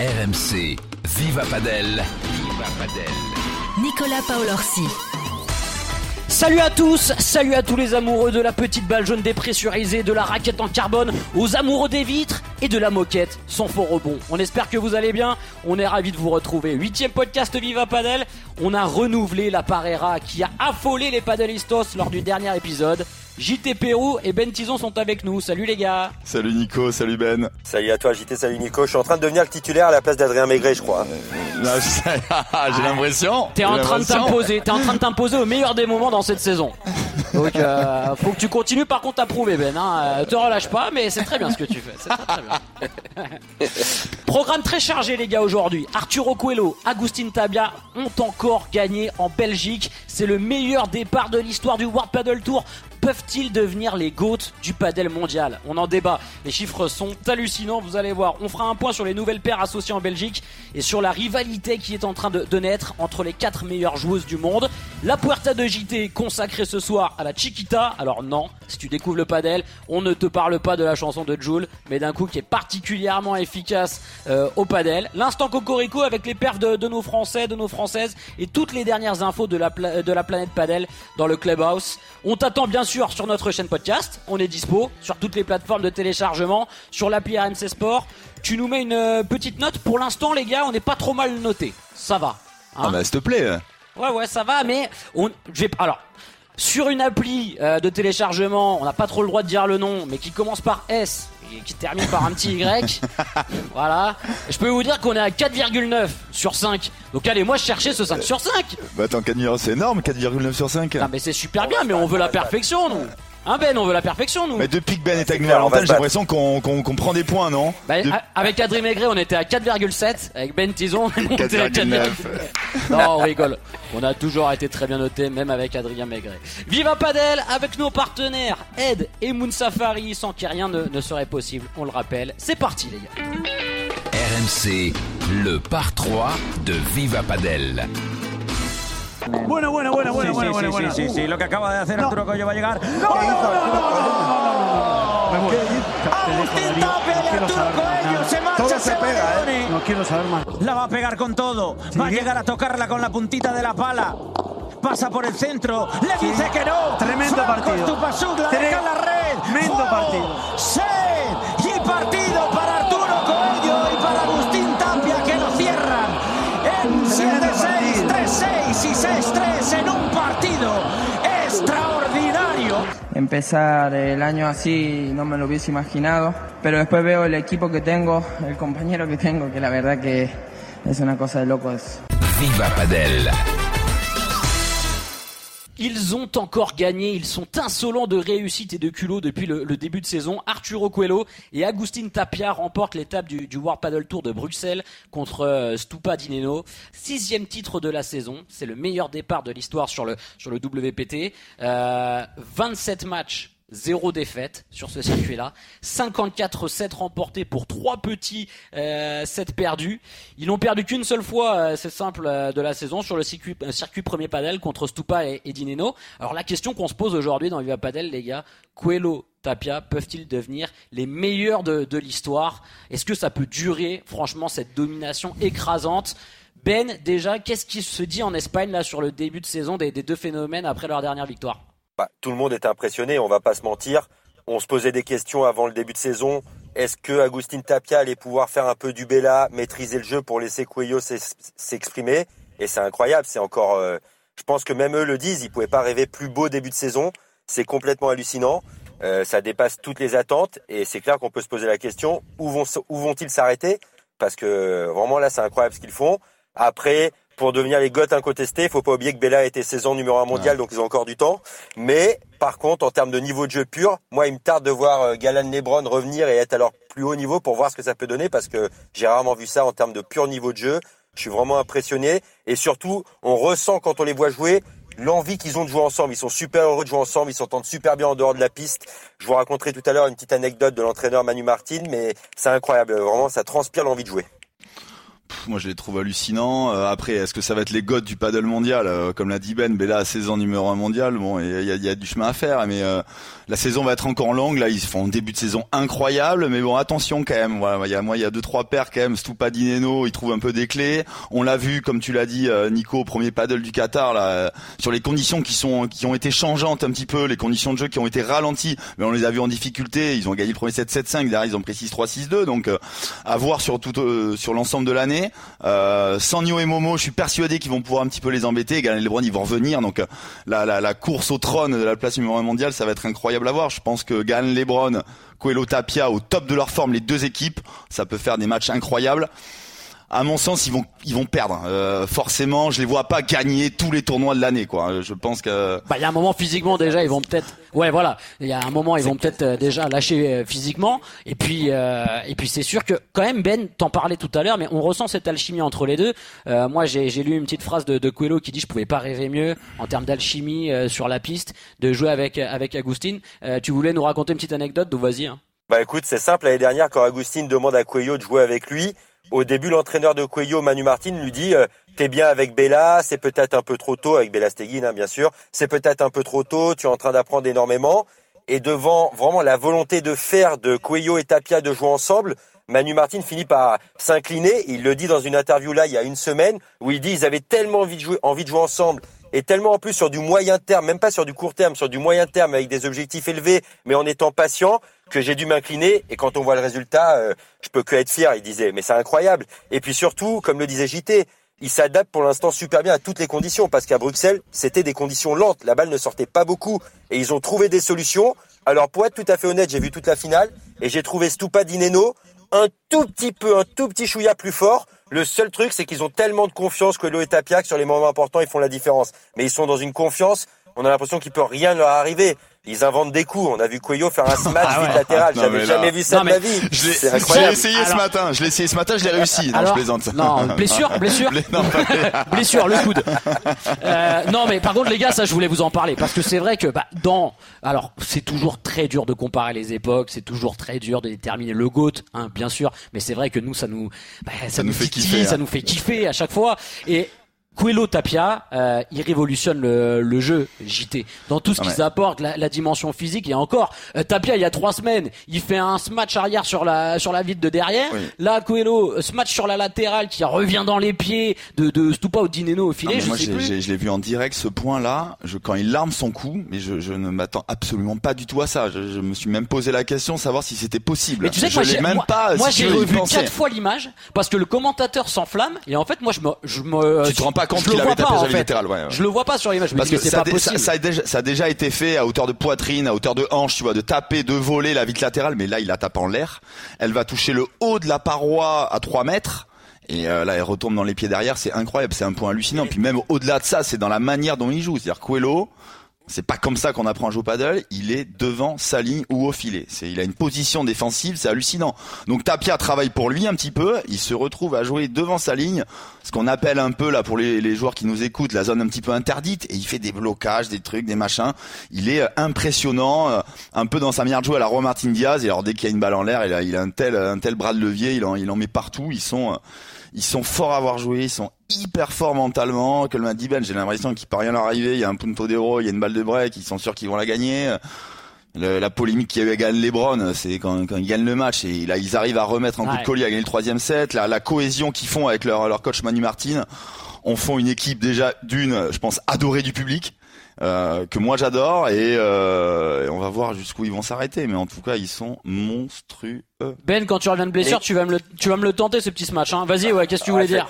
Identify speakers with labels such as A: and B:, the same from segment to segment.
A: RMC, Viva Padel. Viva Padel.
B: Nicolas Paolorsi.
C: Salut à tous, salut à tous les amoureux de la petite balle jaune dépressurisée, de la raquette en carbone, aux amoureux des vitres et de la moquette sans faux rebond. On espère que vous allez bien, on est ravis de vous retrouver. Huitième podcast Viva Padel, on a renouvelé la Parera qui a affolé les padelistos lors du dernier épisode. JT Pérou et Ben Tison sont avec nous. Salut les gars.
D: Salut Nico, salut Ben.
E: Salut à toi JT, salut Nico. Je suis en train de devenir le titulaire à la place d'Adrien Maigret, je crois.
D: Là, J'ai l'impression.
C: T'es en train de t'imposer, t'es en train de t'imposer au meilleur des moments dans cette saison. Donc euh, faut que tu continues par contre à prouver Ben. Hein. Euh, te relâche pas, mais c'est très bien ce que tu fais. C'est très, très bien. Programme très chargé les gars aujourd'hui. Arturo Coelho, Agustin Tabia ont encore gagné en Belgique. C'est le meilleur départ de l'histoire du World Paddle Tour peuvent-ils devenir les GOAT du padel mondial On en débat. Les chiffres sont hallucinants, vous allez voir. On fera un point sur les nouvelles paires associées en Belgique et sur la rivalité qui est en train de, naître entre les quatre meilleures joueuses du monde. La Puerta de JT consacrée ce soir à la Chiquita. Alors non, si tu découvres le padel, on ne te parle pas de la chanson de Jules, mais d'un coup qui est particulièrement efficace euh, au padel. L'instant Cocorico avec les perfs de, nos Français, de nos Françaises et toutes les dernières infos de la, de la planète padel dans le clubhouse. On t'attend bien sûr sur notre chaîne podcast. On est dispo sur toutes les plateformes de téléchargement, sur l'appli RMC Sport. Tu nous mets une euh, petite note. Pour l'instant, les gars, on n'est pas trop mal noté. Ça va.
D: Hein ah bah s'il te plaît.
C: Ouais ouais, ça va. Mais on, alors sur une appli euh, de téléchargement, on n'a pas trop le droit de dire le nom, mais qui commence par S qui termine par un petit Y. voilà. je peux vous dire qu'on est à 4,9 sur 5. Donc allez, moi je cherchais ce 5 sur 5.
D: Bah attends, c'est énorme, 4,9 sur 5.
C: Non mais c'est super bien, mais on veut la perfection, nous. Hein Ben, on veut la perfection nous.
D: Mais depuis que Ben est avec nous à l'antenne, j'ai l'impression qu'on prend des points, non
C: bah, Avec Adrien Maigret, on était à 4,7. Avec Ben Tison, on était à 4,9. non, on rigole. On a toujours été très bien noté, même avec Adrien Maigret. Viva Padel avec nos partenaires Ed et Moon Safari, sans qui rien ne, ne serait possible. On le rappelle. C'est parti les gars.
A: RMC, le par 3 de Viva Padel.
F: Bueno, bueno, bueno, bueno, bueno, bueno, bueno.
G: Sí, sí, sí, lo que acaba de hacer Arturo Coello va a llegar. ¡No,
F: no, no! Agustín Tapia y Arturo Coello se marcha, se pega, ¿eh?
G: No quiero saber más. La va a pegar con todo. Va a llegar a tocarla con la puntita de la pala. Pasa por el centro, le dice que no.
F: Tremendo partido.
G: Stupasuk la deja en la red.
F: Tremendo partido.
G: ¡Sí! Y partido para Arturo Coello y para Agustín 3-6 y 6-3 en un partido extraordinario.
H: Empezar el año así no me lo hubiese imaginado, pero después veo el equipo que tengo, el compañero que tengo, que la verdad que es una cosa de locos.
A: Viva Padel.
C: Ils ont encore gagné, ils sont insolents de réussite et de culot depuis le, début de saison. Arturo Coelho et Agustin Tapia remportent l'étape du, du World Paddle Tour de Bruxelles contre euh, Stupa Dineno. Sixième titre de la saison, c'est le meilleur départ de l'histoire sur le, sur le WPT. Euh, 27 matchs zéro défaite sur ce circuit-là, 54 7 remportés pour trois petits euh, 7 perdus. Ils n'ont perdu qu'une seule fois, euh, c'est simple, euh, de la saison sur le circuit, euh, circuit premier padel contre Stupa et, Dineno. Alors la question qu'on se pose aujourd'hui dans Viva Padel, les gars, Coelho, Tapia peuvent-ils devenir les meilleurs de, de l'histoire? Est-ce que ça peut durer, franchement, cette domination écrasante? Ben, déjà, qu'est-ce qui se dit en Espagne là sur le début de saison des deux phénomènes après leur dernière victoire?
E: Bah, tout le monde est impressionné, on va pas se mentir. On se posait des questions avant le début de saison. Est-ce que Agustin Tapia allait pouvoir faire un peu du Bella, maîtriser le jeu pour laisser Cuello s'exprimer? Et c'est incroyable, c'est encore. Euh, je pense que même eux le disent, ils pouvaient pas rêver plus beau début de saison. C'est complètement hallucinant. Euh, ça dépasse toutes les attentes et c'est clair qu'on peut se poser la question où vont où vont-ils s'arrêter? Parce que vraiment là, c'est incroyable ce qu'ils font. Après, pour devenir les Goths incontestés. Il faut pas oublier que Bella était saison numéro 1 mondial, donc ils ont encore du temps. Mais par contre, en termes de niveau de jeu pur, moi, il me tarde de voir euh, Galan Lebron revenir et être à leur plus haut niveau pour voir ce que ça peut donner, parce que j'ai rarement vu ça en termes de pur niveau de jeu. Je suis vraiment impressionné. Et surtout, on ressent quand on les voit jouer l'envie qu'ils ont de jouer ensemble. Ils sont super heureux de jouer ensemble. Ils s'entendent super bien en dehors de la piste. Je vous raconterai tout à l'heure une petite anecdote de l'entraîneur Manu Martin, mais c'est incroyable. Vraiment, ça transpire l'envie de jouer.
D: Moi je les trouve hallucinants. Euh, après, est-ce que ça va être les gods du paddle mondial euh, Comme l'a dit Ben, Bella a 16 ans numéro 1 mondial. Bon, il y a, y a, du chemin à faire, mais euh, la saison va être encore longue. Là, ils font un début de saison incroyable, mais bon, attention quand même. Voilà, il y a moi, il y a deux trois paires quand même. Stupa Dineno, ils trouvent un peu des clés. On l'a vu, comme tu l'as dit, Nico, au premier paddle du Qatar, là, sur les conditions qui sont qui ont été changeantes un petit peu, les conditions de jeu qui ont été ralenties, mais on les a vus en difficulté. Ils ont gagné le premier 7-7-5, derrière ils ont pris 6-3-6-2, donc à voir sur tout sur l'ensemble de l'année. Euh, Sanyo et Momo, je suis persuadé qu'ils vont pouvoir un petit peu les embêter. Galen Lebron, ils vont revenir. Donc euh, la, la, la, course au trône de la place numéro 1 mondiale, ça va être incroyable à voir. Je pense que Galen Lebron, Coelho Tapia, au top de leur forme, les deux équipes, ça peut faire des matchs incroyables à mon sens, ils vont ils vont perdre. Euh, forcément, je les vois pas gagner tous les tournois de l'année, quoi. Je pense que.
C: Bah, il y a un moment physiquement déjà, ils vont peut-être. Ouais, voilà. Il y a un moment, ils vont peut-être euh, déjà lâcher euh, physiquement. Et puis et puis c'est sûr que quand même Ben, t'en parlais tout à l'heure, mais on ressent cette alchimie entre les deux. moi, j'ai j'ai lu une petite phrase de, de Coelho qui dit je pouvais pas rêver mieux en termes d'alchimie sur la piste, de jouer avec avec Agustin. tu voulais nous raconter une petite anecdote, donc vas-y. Hein.
E: Bah écoute, c'est simple. L'année dernière, quand Agustin demande à Coelho de jouer avec lui au début, l'entraîneur de Cuello, Manu Martin, lui dit euh, T'es bien avec Bella, c'est peut-être un peu trop tôt, avec Bella Steguin, hein, bien sûr, c'est peut-être un peu trop tôt, tu es en train d'apprendre énormément. Et devant vraiment la volonté de faire de Cuello et Tapia de jouer ensemble, Manu Martin finit par s'incliner. Il le dit dans une interview là, il y a une semaine, où il dit ils avaient tellement envie de jouer, envie de jouer ensemble et tellement en plus sur du moyen terme, même pas sur du court terme, sur du moyen terme avec des objectifs élevés, mais en étant patient, que j'ai dû m'incliner. Et quand on voit le résultat, euh, je peux que être fier. Il disait, mais c'est incroyable. Et puis surtout, comme le disait JT, il s'adapte pour l'instant super bien à toutes les conditions parce qu'à Bruxelles, c'était des conditions lentes. La balle ne sortait pas beaucoup et ils ont trouvé des solutions. Alors pour être tout à fait honnête, j'ai vu toute la finale et j'ai trouvé Stupa Dineno un tout petit peu, un tout petit chouïa plus fort. Le seul truc, c'est qu'ils ont tellement de confiance que Lo et Tapia, sur les moments importants, ils font la différence. Mais ils sont dans une confiance, on a l'impression qu'il peut rien leur arriver. Ils inventent des coups. On a vu Cuello faire un smash ah vite latéral. J'avais jamais vu ça de ma vie.
D: Je l'ai essayé ce matin. Je l'ai essayé ce matin. Je l'ai réussi. Non, je plaisante.
C: Non, blessure, blessure, blessure, le coude. Euh, non, mais par contre, les gars, ça, je voulais vous en parler parce que c'est vrai que bah, dans, alors, c'est toujours très dur de comparer les époques. C'est toujours très dur de déterminer le goat, hein, bien sûr. Mais c'est vrai que nous, ça nous, bah, ça, nous, fait kiffer, ça hein. nous fait kiffer à chaque fois. Et Coelho Tapia, euh, il révolutionne le, le, jeu JT dans tout ce qui s'apporte, la, la, dimension physique et encore euh, Tapia il y a trois semaines, il fait un smash arrière sur la sur la vide de derrière. Là Coelho euh, smash sur la latérale qui revient dans les pieds de, de Stupa ou Dineno au filet.
D: moi je l'ai vu en direct ce point là, je, quand il arme son coup, mais je, je ne m'attends absolument pas du tout à ça. Je, je, me suis même posé la question savoir si c'était possible.
C: Mais tu sais
D: je
C: moi,
D: même
C: moi,
D: pas.
C: Moi j'ai revu quatre fois l'image parce que le commentateur s'enflamme et en fait moi je me je me
D: tu te rends pas compte qu'il avait tapé
C: en latéral,
D: ouais,
C: Je le vois pas sur l'image.
D: Parce que
C: ça,
D: pas ça, ça, a déjà, ça a déjà été fait à hauteur de poitrine, à hauteur de hanche, tu vois, de taper, de voler la vitre latérale, mais là il la tape en l'air. Elle va toucher le haut de la paroi à 3 mètres. Et euh, là, elle retombe dans les pieds derrière, c'est incroyable, c'est un point hallucinant. Puis même au-delà de ça, c'est dans la manière dont il joue. C'est-à-dire Coelho, c'est pas comme ça qu'on apprend à jouer au paddle. Il est devant sa ligne ou au filet. C'est, il a une position défensive, c'est hallucinant. Donc Tapia travaille pour lui un petit peu. Il se retrouve à jouer devant sa ligne, ce qu'on appelle un peu là pour les, les, joueurs qui nous écoutent la zone un petit peu interdite. Et il fait des blocages, des trucs, des machins. Il est euh, impressionnant, euh, un peu dans sa manière de jouer à la Roi Martin Diaz. Et alors dès qu'il y a une balle en l'air, il a, il a un tel, un tel bras de levier, il en, il en met partout. Ils sont, euh, ils sont forts à avoir joué, ils sont hyper forts mentalement. Comme m'a dit Ben, j'ai l'impression qu'il peut rien leur arriver. Il y a un punto d'héros, il y a une balle de break, ils sont sûrs qu'ils vont la gagner. la polémique qu'il y a eu à Galen Lebron, c'est quand, quand ils gagnent le match et là ils arrivent à remettre un coup de collier à gagner le troisième set. La, la cohésion qu'ils font avec leur, leur coach Manu Martin, on font une équipe déjà d'une, je pense, adorée du public. Euh, que moi j'adore et, euh, et, on va voir jusqu'où ils vont s'arrêter mais en tout cas ils sont monstrueux.
C: Ben quand tu reviens de blessure tu vas me le tu vas me le tenter ce petit match hein. Vas-y ouais qu'est-ce que tu voulais dire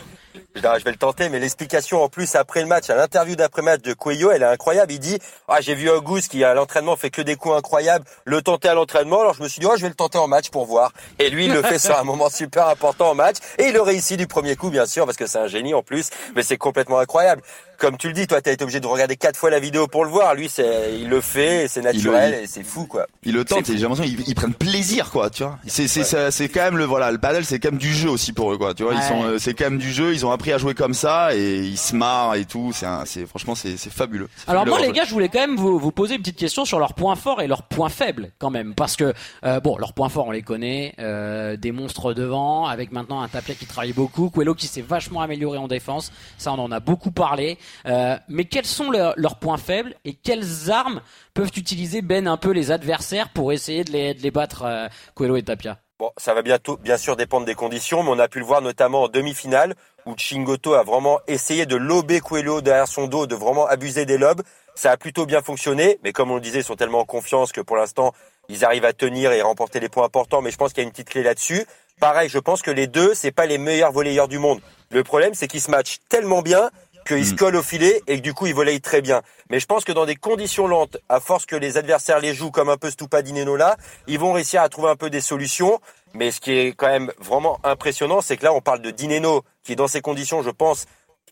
E: je vais le tenter, mais l'explication en plus après le match, à l'interview d'après-match de Cuello, elle est incroyable. Il dit Ah, j'ai vu Auguste qui à l'entraînement fait que des coups incroyables, le tenter à l'entraînement. Alors je me suis dit Oh, je vais le tenter en match pour voir. Et lui, il le fait sur un moment super important en match. Et il le réussit du premier coup, bien sûr, parce que c'est un génie en plus. Mais c'est complètement incroyable. Comme tu le dis, toi, t'as été obligé de regarder quatre fois la vidéo pour le voir. Lui, c'est, il le fait, c'est naturel, et c'est fou, quoi.
D: Il le tente, et j'ai l'impression qu'ils prennent plaisir, quoi, tu vois. C'est c'est ça- c'est quand même le voilà le paddle c'est quand même du jeu aussi pour eux quoi. Tu vois ils sont euh, c'est quand même du jeu ils ont appris à jouer comme ça et ils se marrent et tout. C'est un- c'est franchement c'est c'est fabuleux.
C: Alors
D: fabuleux
C: moi les gars, je voulais quand même vous, vous poser une petite question sur leurs points forts et leurs points faibles quand même, parce que euh, bon, leurs points forts on les connaît, euh, des monstres devant, avec maintenant un Tapia qui travaille beaucoup, Coelho qui s'est vachement amélioré en défense, ça on en a beaucoup parlé. Euh, mais quels sont leurs, leurs points faibles et quelles armes peuvent utiliser Ben un peu les adversaires pour essayer de les, de les battre euh, Coelho et Tapia?
E: Bon, ça va bientôt, bien sûr dépendre des conditions, mais on a pu le voir notamment en demi-finale où Chingoto a vraiment essayé de lober Coelho derrière son dos, de vraiment abuser des lobes. Ça a plutôt bien fonctionné, mais comme on le disait, ils sont tellement en confiance que pour l'instant, ils arrivent à tenir et remporter les points importants, mais je pense qu'il y a une petite clé là-dessus. Pareil, je pense que les deux, c'est pas les meilleurs volleyeurs du monde. Le problème, c'est qu'ils se matchent tellement bien qu'ils se collent au filet et que du coup, ils volleyent très bien. Mais je pense que dans des conditions lentes, à force que les adversaires les jouent comme un peu Stupa Dineno là, ils vont réussir à trouver un peu des solutions. Mais ce qui est quand même vraiment impressionnant, c'est que là, on parle de Dineno, qui dans ces conditions, je pense,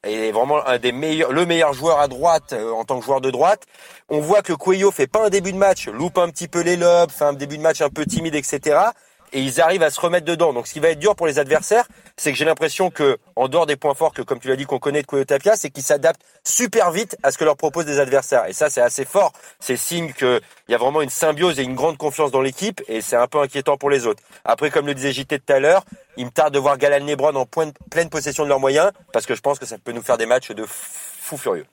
E: est vraiment un des meilleurs, le meilleur joueur à droite euh, en tant que joueur de droite. On voit que Cuello fait pas un début de match, loupe un petit peu les lobes, fait un début de match un peu timide, etc. Et ils arrivent à se remettre dedans. Donc, ce qui va être dur pour les adversaires, c'est que j'ai l'impression que, en dehors des points forts que, comme tu l'as dit, qu'on connaît de Tapia, c'est qu'ils s'adaptent super vite à ce que leur proposent des adversaires. Et ça, c'est assez fort. C'est signe qu'il y a vraiment une symbiose et une grande confiance dans l'équipe. Et c'est un peu inquiétant pour les autres. Après, comme le disait JT tout à l'heure, il me tarde de voir Galan Lebron en pleine possession de leurs moyens, parce que je pense que ça peut nous faire des matchs de fou furieux.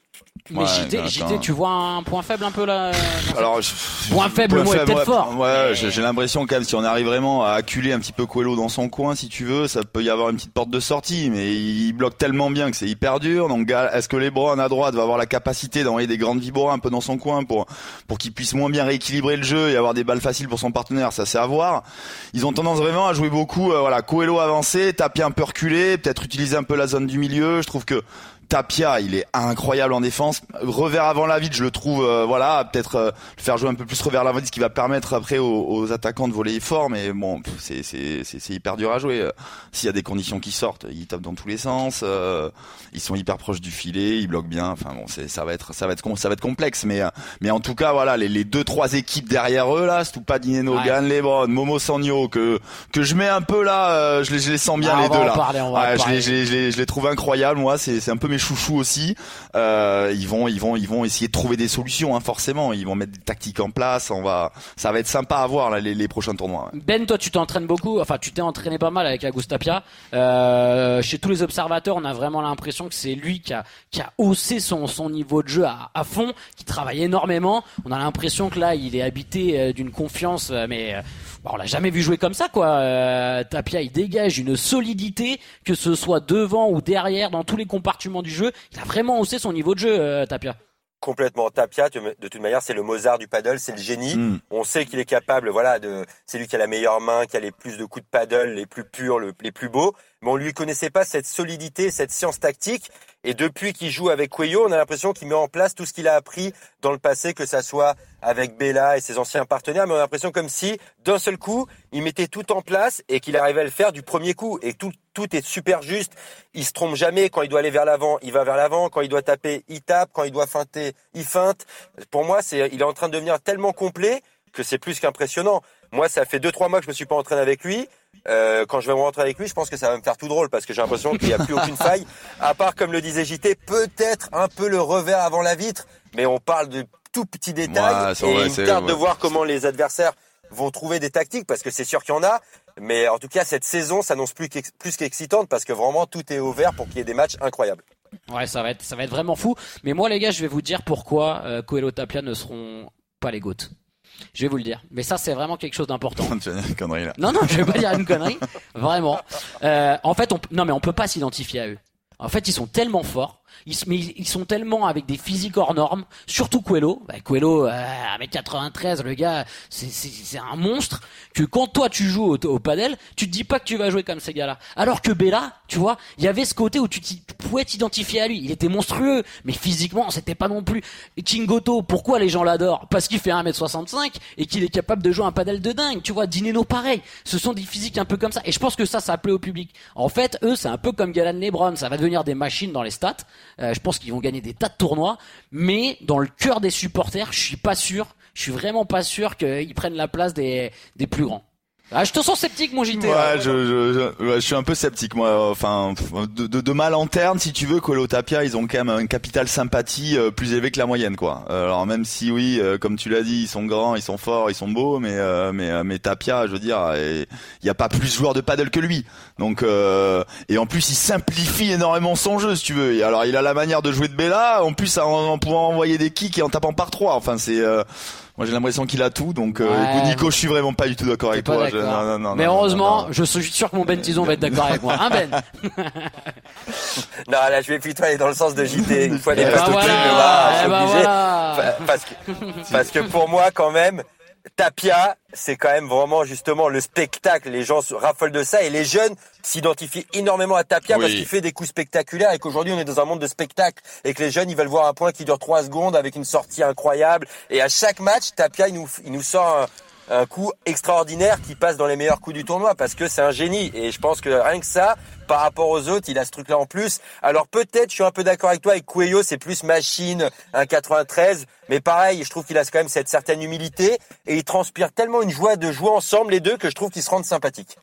C: Mais
D: Ouais,
C: JT, JT, tu vois un point faible un peu là dans
D: Alors, je-
C: Point faible, le mot est
D: faible,
C: peut-être
D: ouais,
C: fort.
D: Ouais,
C: Mais-
D: j'ai l'impression quand même si on arrive vraiment à acculer un petit peu Coelho dans son coin, si tu veux, ça peut y avoir une petite porte de sortie, mais il bloque tellement bien que c'est hyper dur. Donc, est-ce que Lebron à droite va avoir la capacité d'envoyer des grandes vibras un peu dans son coin pour pour qu'il puisse moins bien rééquilibrer le jeu et avoir des balles faciles pour son partenaire? Ça, c'est à voir. Ils ont tendance vraiment à jouer beaucoup, euh, voilà, Coelho avancé, Tapia un peu reculé, peut-être utiliser un peu la zone du milieu. Je trouve que Tapia, il est incroyable en défense. Revers avant la vide, je le trouve, euh, voilà, peut-être euh, le faire jouer un peu plus revers avant la vide, ce qui va permettre après aux, aux attaquants de voler fort. Mais bon, c'est c'est c'est c'est hyper dur à jouer. Euh, S'il y a des conditions qui sortent, ils tapent dans tous les sens. euh, ils sont hyper proches du filet, ils bloquent bien. Enfin bon, ça va être ça va être ça va être complexe. Mais euh, mais en tout cas, voilà, les, les deux trois équipes derrière eux là, Stupa Dineno,
C: Ouais.
D: Lebron, Momo Sagno, que que je mets un peu là, euh, je les je les sens bien
C: Ah,
D: les
C: on va
D: deux
C: en
D: là.
C: parler, on va en
D: Ouais, je les, je les- je les- je les trouve incroyables moi c'est c'est un peu mes chouchous aussi euh, ils vont ils vont ils vont essayer de trouver des solutions hein, forcément ils vont mettre des tactiques en place on va ça va être sympa à voir les, prochains tournois.
C: Ben, toi, tu t'entraînes beaucoup. Enfin, tu t'es entraîné pas mal avec Agustapia. Euh, chez tous les observateurs, on a vraiment l'impression que c'est lui qui a, qui a haussé son, son niveau de jeu à, fond, qui travaille énormément. On a l'impression que là, il est habité euh, d'une confiance, mais bon, on l'a jamais vu jouer comme ça, quoi. Euh, Tapia, il dégage une solidité, que ce soit devant ou derrière, dans tous les compartiments du jeu. Il a vraiment haussé son niveau de jeu, euh, Tapia.
E: complètement Tapia de toute manière c'est le Mozart du paddle c'est le génie
D: Mm.
E: on sait qu'il est capable voilà de c'est lui qui a la meilleure main qui a les plus de coups de paddle les plus purs le- les plus beaux mais on lui connaissait pas cette solidité cette science tactique. Et depuis qu'il joue avec Cuello on a l'impression qu'il met en place tout ce qu'il a appris dans le passé que ça soit avec Bella et ses anciens partenaires. Mais on a l'impression comme si d'un seul coup il mettait tout en place et qu'il arrivait à le faire du premier coup. Et tout tout est super juste. Il se trompe jamais. Quand il doit aller vers l'avant il va vers l'avant. Quand il doit taper il tape. Quand il doit feinter il feinte. Pour moi c'est il est en train de devenir tellement complet que c'est plus qu'impressionnant. Moi ça fait deux trois mois que je me suis pas entraîné avec lui Euh, quand je vais me rentrer avec lui je pense que ça va me faire tout drôle parce que j'ai l'impression qu'il n'y a plus aucune faille à part comme le disait JT peut-être un peu le revers avant la vitre mais on parle de tout petits détails
D: Ouais,
E: et il
D: c'est-
E: me tarde de voir comment les adversaires vont trouver des tactiques parce que c'est sûr qu'il y en a mais en tout cas cette saison s'annonce plus qu'ex- plus qu'excitante parce que vraiment tout est ouvert pour qu'il y ait des matchs incroyables
C: Ouais, ça va être, ça va être vraiment fou. Mais moi, les gars, je vais vous dire pourquoi euh, Coelho Tapia ne seront pas les GOAT. Je vais vous le dire. Mais ça, c'est vraiment quelque chose d'important.
D: Tu vas dire une connerie là
C: Non, non, je vais pas dire une connerie. Vraiment. Euh, en fait, on, non, mais on peut pas s'identifier à eux. En fait, ils sont tellement forts. Ils, mais ils sont tellement avec des physiques hors normes. Surtout Coelho. Bah, Coelho, euh, 1m93, le gars, c'est, un monstre. Que quand toi tu joues au, au padel, tu te dis pas que tu vas jouer comme ces gars-là. Alors que Bella, tu vois, il y avait ce côté où tu, tu pouvais t'identifier à lui. Il était monstrueux, mais physiquement, c'était pas non plus. Et Chingoto, pourquoi les gens l'adorent? Parce qu'il fait 1m65 et qu'il est capable de jouer un padel de dingue. Tu vois, Dineno pareil. Ce sont des physiques un peu comme ça. Et je pense que ça, ça plaît au public. En fait, eux, c'est un peu comme Galan Lebron. Ça va devenir des machines dans les stats. Euh, je pense qu'ils vont gagner des tas de tournois. Mais dans le cœur des supporters, je suis pas sûr. Je suis vraiment pas sûr qu'ils prennent la place des, des plus grands. Ah, je te sens sceptique, mon JT.
D: Ouais, je, je, je, je suis un peu sceptique moi. Enfin, de, de, de ma lanterne, si tu veux, Colo Tapia, ils ont quand même un capital sympathie euh, plus élevé que la moyenne, quoi. Alors même si oui, euh, comme tu l'as dit, ils sont grands, ils sont forts, ils sont beaux, mais euh, mais mais Tapia, je veux dire, il y a pas plus joueur de paddle que lui. Donc euh, et en plus, il simplifie énormément son jeu, si tu veux. Et alors, il a la manière de jouer de Bella, en plus en, en pouvant envoyer des kicks et en tapant par trois. Enfin, c'est euh, moi j'ai l'impression qu'il a tout. Donc euh,
C: Ouais.
D: écoute, Nico, je suis vraiment pas du tout d'accord avec toi. Je- non, non, non,
C: Mais
D: non,
C: heureusement,
D: non.
C: je suis sûr que mon Ben Tison va être d'accord avec moi. Hein, Ben
E: Non, là, je vais plutôt aller dans le sens de JT. Une fois les
C: Eh
E: postes
C: ben
E: au
C: voilà,
E: cul, mais là, je suis obligé.
C: voilà.
E: Fa- Parce que, parce que pour moi, quand même, Tapia, c'est quand même vraiment justement le spectacle. Les gens se raffolent de ça et les jeunes s'identifient énormément à Tapia
D: Oui.
E: parce qu'il fait des coups spectaculaires et qu'aujourd'hui on est dans un monde de spectacle et que les jeunes ils veulent voir un point qui dure trois secondes avec une sortie incroyable. Et à chaque match, Tapia il nous, il nous sort un, coup extraordinaire qui passe dans les meilleurs coups du tournoi parce que c'est un génie. Et je pense que rien que ça, par rapport aux autres, il a ce truc-là en plus. Alors peut-être, je suis un peu d'accord avec toi, avec Cuello, c'est plus machine, un 93. Mais pareil, je trouve qu'il a quand même cette certaine humilité et il transpire tellement une joie de jouer ensemble les deux que je trouve qu'ils se rendent sympathiques.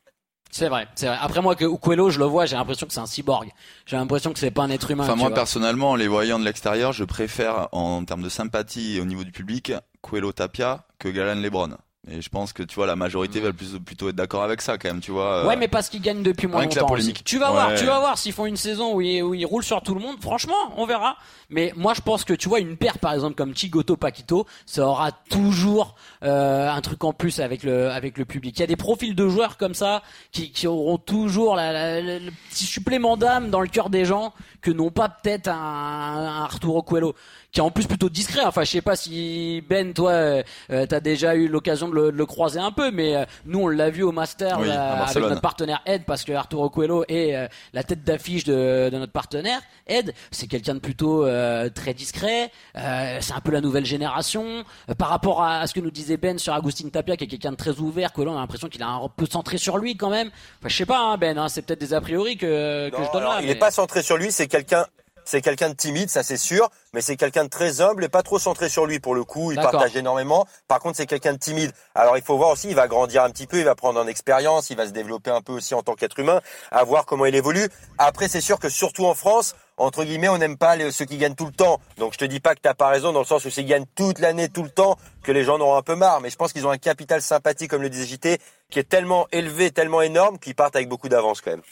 C: C'est vrai, c'est vrai. Après moi, que Coelho, je le vois, j'ai l'impression que c'est un cyborg. J'ai l'impression que c'est pas un être humain.
D: Enfin, moi,
C: vois.
D: personnellement, en les voyant de l'extérieur, je préfère, en termes de sympathie et au niveau du public, Coelho Tapia que Galan Lebron. Et je pense que, tu vois, la majorité va plus, plutôt être d'accord avec ça, quand même, tu vois. euh,
C: Ouais, mais parce qu'ils gagnent depuis moins
D: la
C: longtemps.
D: polémique.
C: aussi. Tu vas voir, tu vas voir s'ils font une saison où ils, où ils roulent sur tout le monde. Franchement, on verra. Mais moi, je pense que tu vois une paire, par exemple comme Chigoto Paquito, ça aura toujours euh, un truc en plus avec le avec le public. Il y a des profils de joueurs comme ça qui, qui auront toujours la- la- la- le petit supplément d'âme dans le cœur des gens que n'ont pas peut-être un, un Arturo Coelho qui est en plus plutôt discret. Enfin, je sais pas si Ben, toi, euh, euh, t'as déjà eu l'occasion de le, de le croiser un peu, mais euh, nous, on l'a vu au Master
D: Oui,
C: là,
D: à
C: avec notre partenaire Ed, parce que Arturo Coelho est euh, la tête d'affiche de, de notre partenaire. Ed, c'est quelqu'un de plutôt euh, très discret. euh, c'est un peu la nouvelle génération. Euh, par rapport à, à ce que nous disait Ben sur Agustin Tapia, qui est quelqu'un de très ouvert, Coelho, on a l'impression qu'il a un peu centré sur lui quand même. Enfin, je sais pas, hein, Ben, hein, c'est peut-être des a priori que, que
E: Non,
C: je donne
E: alors,
C: là.
E: il
C: mais-
E: n'est pas centré sur lui, c'est quelqu'un. C'est quelqu'un de timide, ça c'est sûr, mais c'est quelqu'un de très humble et pas trop centré sur lui pour le coup. Il partage énormément. Par contre, c'est quelqu'un de timide. Alors il faut voir aussi, il va grandir un petit peu, il va prendre en expérience, il va se développer un peu aussi en tant qu'être humain, à voir comment il évolue. Après, c'est sûr que surtout en France, entre guillemets, on n'aime pas les- ceux qui gagnent tout le temps. Donc je te dis pas que t'as pas raison dans le sens où s'ils gagnent toute l'année, tout le temps, que les gens en auront un peu marre. Mais je pense qu'ils ont un capital sympathie, comme le disait JT, qui est tellement élevé, tellement énorme, qu'ils partent avec beaucoup d'avance quand même.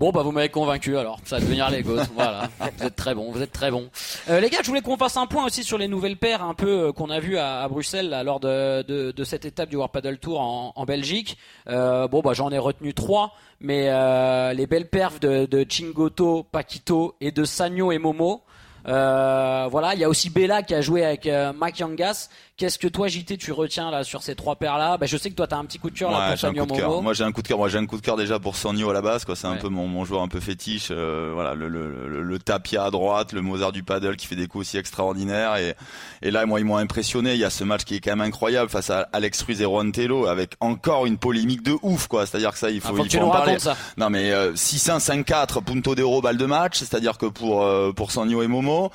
C: Bon bah vous m'avez convaincu alors, ça va devenir les gosses, voilà. Vous êtes très bons, vous êtes très bons. Euh, les gars, je voulais qu'on fasse un point aussi sur les nouvelles paires un peu euh, qu'on a vu à, à Bruxelles là, lors de, de, de cette étape du World Paddle Tour en, en Belgique. Euh, bon bah j'en ai retenu trois, mais euh, les belles perfs de, de Chingoto, Paquito et de Sagno et Momo. Euh, voilà, il y a aussi Bella qui a joué avec euh, Mike Yangas. Qu'est-ce que toi JT tu retiens là sur ces trois paires là bah, Je sais que toi t'as un petit coup de cœur là pour. Momo.
D: Moi j'ai un coup de cœur. Moi j'ai un coup de cœur déjà pour Sornio à la base. Quoi, c'est un peu mon, mon joueur un peu fétiche. euh, voilà, le, le, le, le Tapia à droite, le Mozart du paddle qui fait des coups aussi extraordinaires. Et, et là, moi ils m'ont impressionné. Il y a ce match qui est quand même incroyable face à Alex Ruiz et Juan Tello avec encore une polémique de ouf. Quoi, c'est-à-dire que ça, il
C: Ah,
D: faut,
C: faut
D: il
C: tu
D: faut en parler.
C: ça.
D: Non mais euh, 6-1, 5-4, punto d'euro, balle de match. C'est-à-dire que pour euh, pour Sornio et Momo.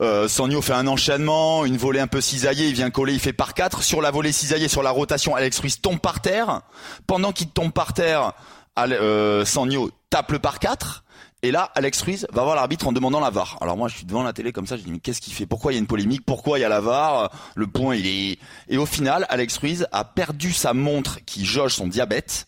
D: Euh, Sornio fait un enchaînement, une volée un peu cisaillée, il vient coller, il fait par 4 sur la volée cisaillée, sur la rotation, Alex Ruiz tombe par terre. Pendant qu'il tombe par terre, euh, Sornio tape le par 4 et là, Alex Ruiz va voir l'arbitre en demandant la VAR. Alors moi, je suis devant la télé comme ça, je dis mais qu'est-ce qu'il fait? Pourquoi il y a une polémique? Pourquoi il y a la VAR? Le point, il est et au final, Alex Ruiz a perdu sa montre qui jauge son diabète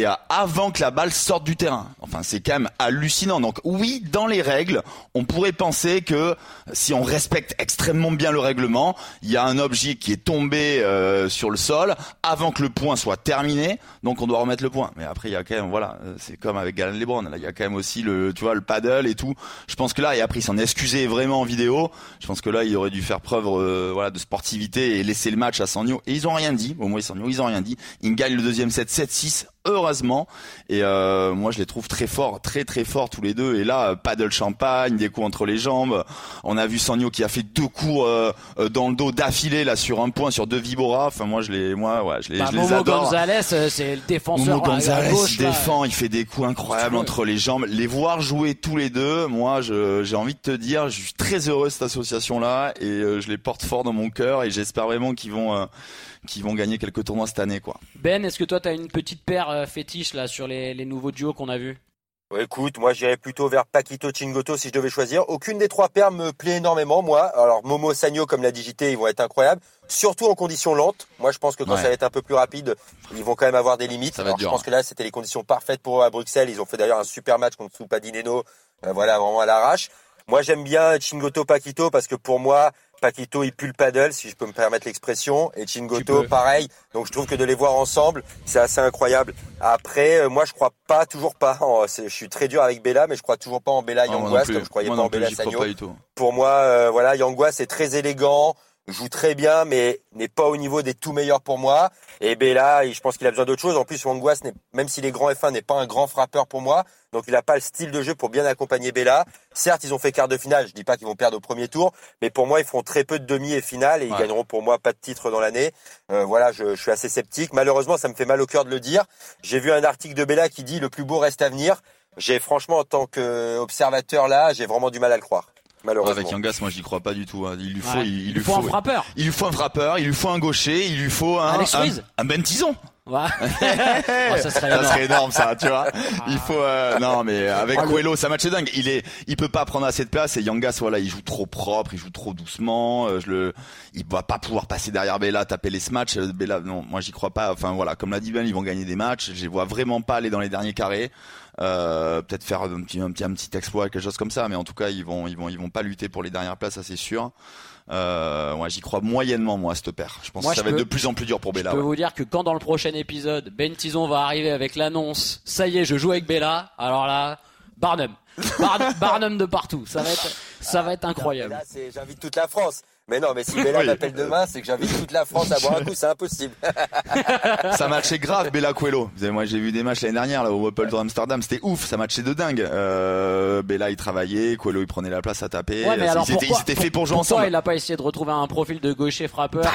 D: et avant que la balle sorte du terrain. Enfin, c'est quand même hallucinant. Donc oui, dans les règles, on pourrait penser que si on respecte extrêmement bien le règlement, il y a un objet qui est tombé euh, sur le sol avant que le point soit terminé, donc on doit remettre le point. Mais après, il y a quand même, voilà, euh, c'est comme avec Galen Lebron. Là, il y a quand même aussi le, tu vois, le paddle et tout. Je pense que là, et après, il s'en excusé vraiment en vidéo. Je pense que là, il aurait dû faire preuve, euh, voilà, de sportivité et laisser le match à Sanyo. Et ils ont rien dit. Au moins, Sanyo, ils ont rien dit. Ils gagnent le deuxième set 7-6 heureusement. Et euh, moi, je les trouve très forts, très très forts tous les deux. Et là, paddle champagne, des coups entre les jambes. On a vu Sanyo qui a fait deux coups euh, euh, dans le dos d'affilée là sur un point, sur deux vibora. Enfin, moi, je les, moi, ouais, je les,
C: Bah,
D: je les
C: Momo
D: adore.
C: Gonzalez, euh, c'est le défenseur
D: Momo
C: à- à
D: Gonzalez
C: gauche,
D: il
C: là.
D: défend, il fait des coups incroyables entre les jambes. Les voir jouer tous les deux, moi, je- j'ai envie de te dire, je suis très heureux de cette association-là et euh, je les porte fort dans mon cœur et j'espère vraiment qu'ils vont, euh, qu'ils vont gagner quelques tournois cette année, quoi.
C: Ben, est-ce que toi, t'as une petite paire euh, fétiche là sur les, les nouveaux duos qu'on a vus?
E: Ouais, écoute, moi j'irais plutôt vers Paquito Chingoto si je devais choisir. Aucune des trois paires me plaît énormément, moi. Alors Momo Sagno, comme l'a dit JT, ils vont être incroyables. Surtout en conditions lentes. Moi je pense que quand
D: Ouais.
E: ça va être un peu plus rapide, ils vont quand même avoir des limites. Alors, je pense
D: hein.
E: que là c'était les conditions parfaites pour eux à Bruxelles. Ils ont fait d'ailleurs un super match contre Soupadineno. Euh, voilà, vraiment à l'arrache. Moi j'aime bien Chingoto Paquito parce que pour moi, Paquito il pue le paddle, si je peux me permettre l'expression. Et Chingoto pareil. Donc je trouve que de les voir ensemble, c'est assez incroyable. Après, euh, moi je crois pas, toujours pas. en- je suis très dur avec Bella, mais je crois toujours pas en Bella
D: Ah,
E: Yanguas comme je croyais
D: Moi
E: pas en
D: plus,
E: Bella Sagno. Pour moi, euh, voilà, Yanguas c'est très élégant, joue très bien, mais n'est pas au niveau des tout meilleurs pour moi. Et Bella, je pense qu'il a besoin d'autre chose. En plus, Yanguas, n'est- même s'il est grand F1, n'est pas un grand frappeur pour moi. Donc il n'a pas le style de jeu pour bien accompagner Bella. Certes, ils ont fait quart de finale. Je dis pas qu'ils vont perdre au premier tour, mais pour moi, ils feront très peu de demi et finale et ils
D: Ouais.
E: gagneront pour moi pas de titre dans l'année. Euh, voilà, je, je suis assez sceptique. Malheureusement, ça me fait mal au cœur de le dire. J'ai vu un article de Bella qui dit le plus beau reste à venir. J'ai franchement, en tant qu'observateur là, j'ai vraiment du mal à le croire. Malheureusement.
D: Avec Yangas, moi, j'y crois pas du tout. hein. Il lui faut,
C: Ouais.
D: il,
C: Il faut un frappeur.
D: il lui faut un frappeur, il lui faut un gaucher, il lui faut un,
C: Alex
D: un, un Ben Tison.
C: Ouais. Oh, ça serait
D: Ça
C: énorme.
D: serait énorme ça, tu vois. Il faut euh, non mais avec
C: Ah,
D: Coelho, ça match est dingue. Il est il peut pas prendre assez de place et Yangas voilà, il joue trop propre, il joue trop doucement, euh, je le il va pas pouvoir passer derrière Bella, taper les matchs Bella non, moi j'y crois pas. Enfin voilà, comme l'a dit Ben, ils vont gagner des matchs, je les vois vraiment pas aller dans les derniers carrés. Euh, peut-être faire un petit un petit un petit exploit quelque chose comme ça mais en tout cas, ils vont ils vont ils vont pas lutter pour les dernières places, ça c'est sûr. Euh, ouais, j'y crois moyennement moi à cette paire. Je pense
C: Moi,
D: que ça
C: je
D: va
C: peux-
D: être de plus en plus dur pour
C: Je
D: Bella.
C: peux
D: ouais.
C: vous dire que quand dans le prochain épisode, Ben Tison va arriver avec l'annonce, ça y est, je joue avec Bella, alors là, Barnum. Barnum, Barnum de partout. Ça va être, ça va être incroyable.
E: Là, c'est j'invite toute la France. Mais non, mais si Bella
D: Oui.
E: m'appelle demain, c'est que j'invite toute la France à boire un coup, c'est impossible.
D: ça matchait grave Bella Coelho. Vous savez, moi j'ai vu des matchs l'année dernière là au Opel de Amsterdam, c'était ouf, ça matchait de dingue. Euh, Bella il travaillait, Coelho il prenait la place à taper.
C: Ouais, mais alors
D: ils étaient,
C: pourquoi,
D: faits pour jouer
C: pourquoi
D: ensemble.
C: il a pas essayé de retrouver un profil de gaucher frappeur
D: Bah,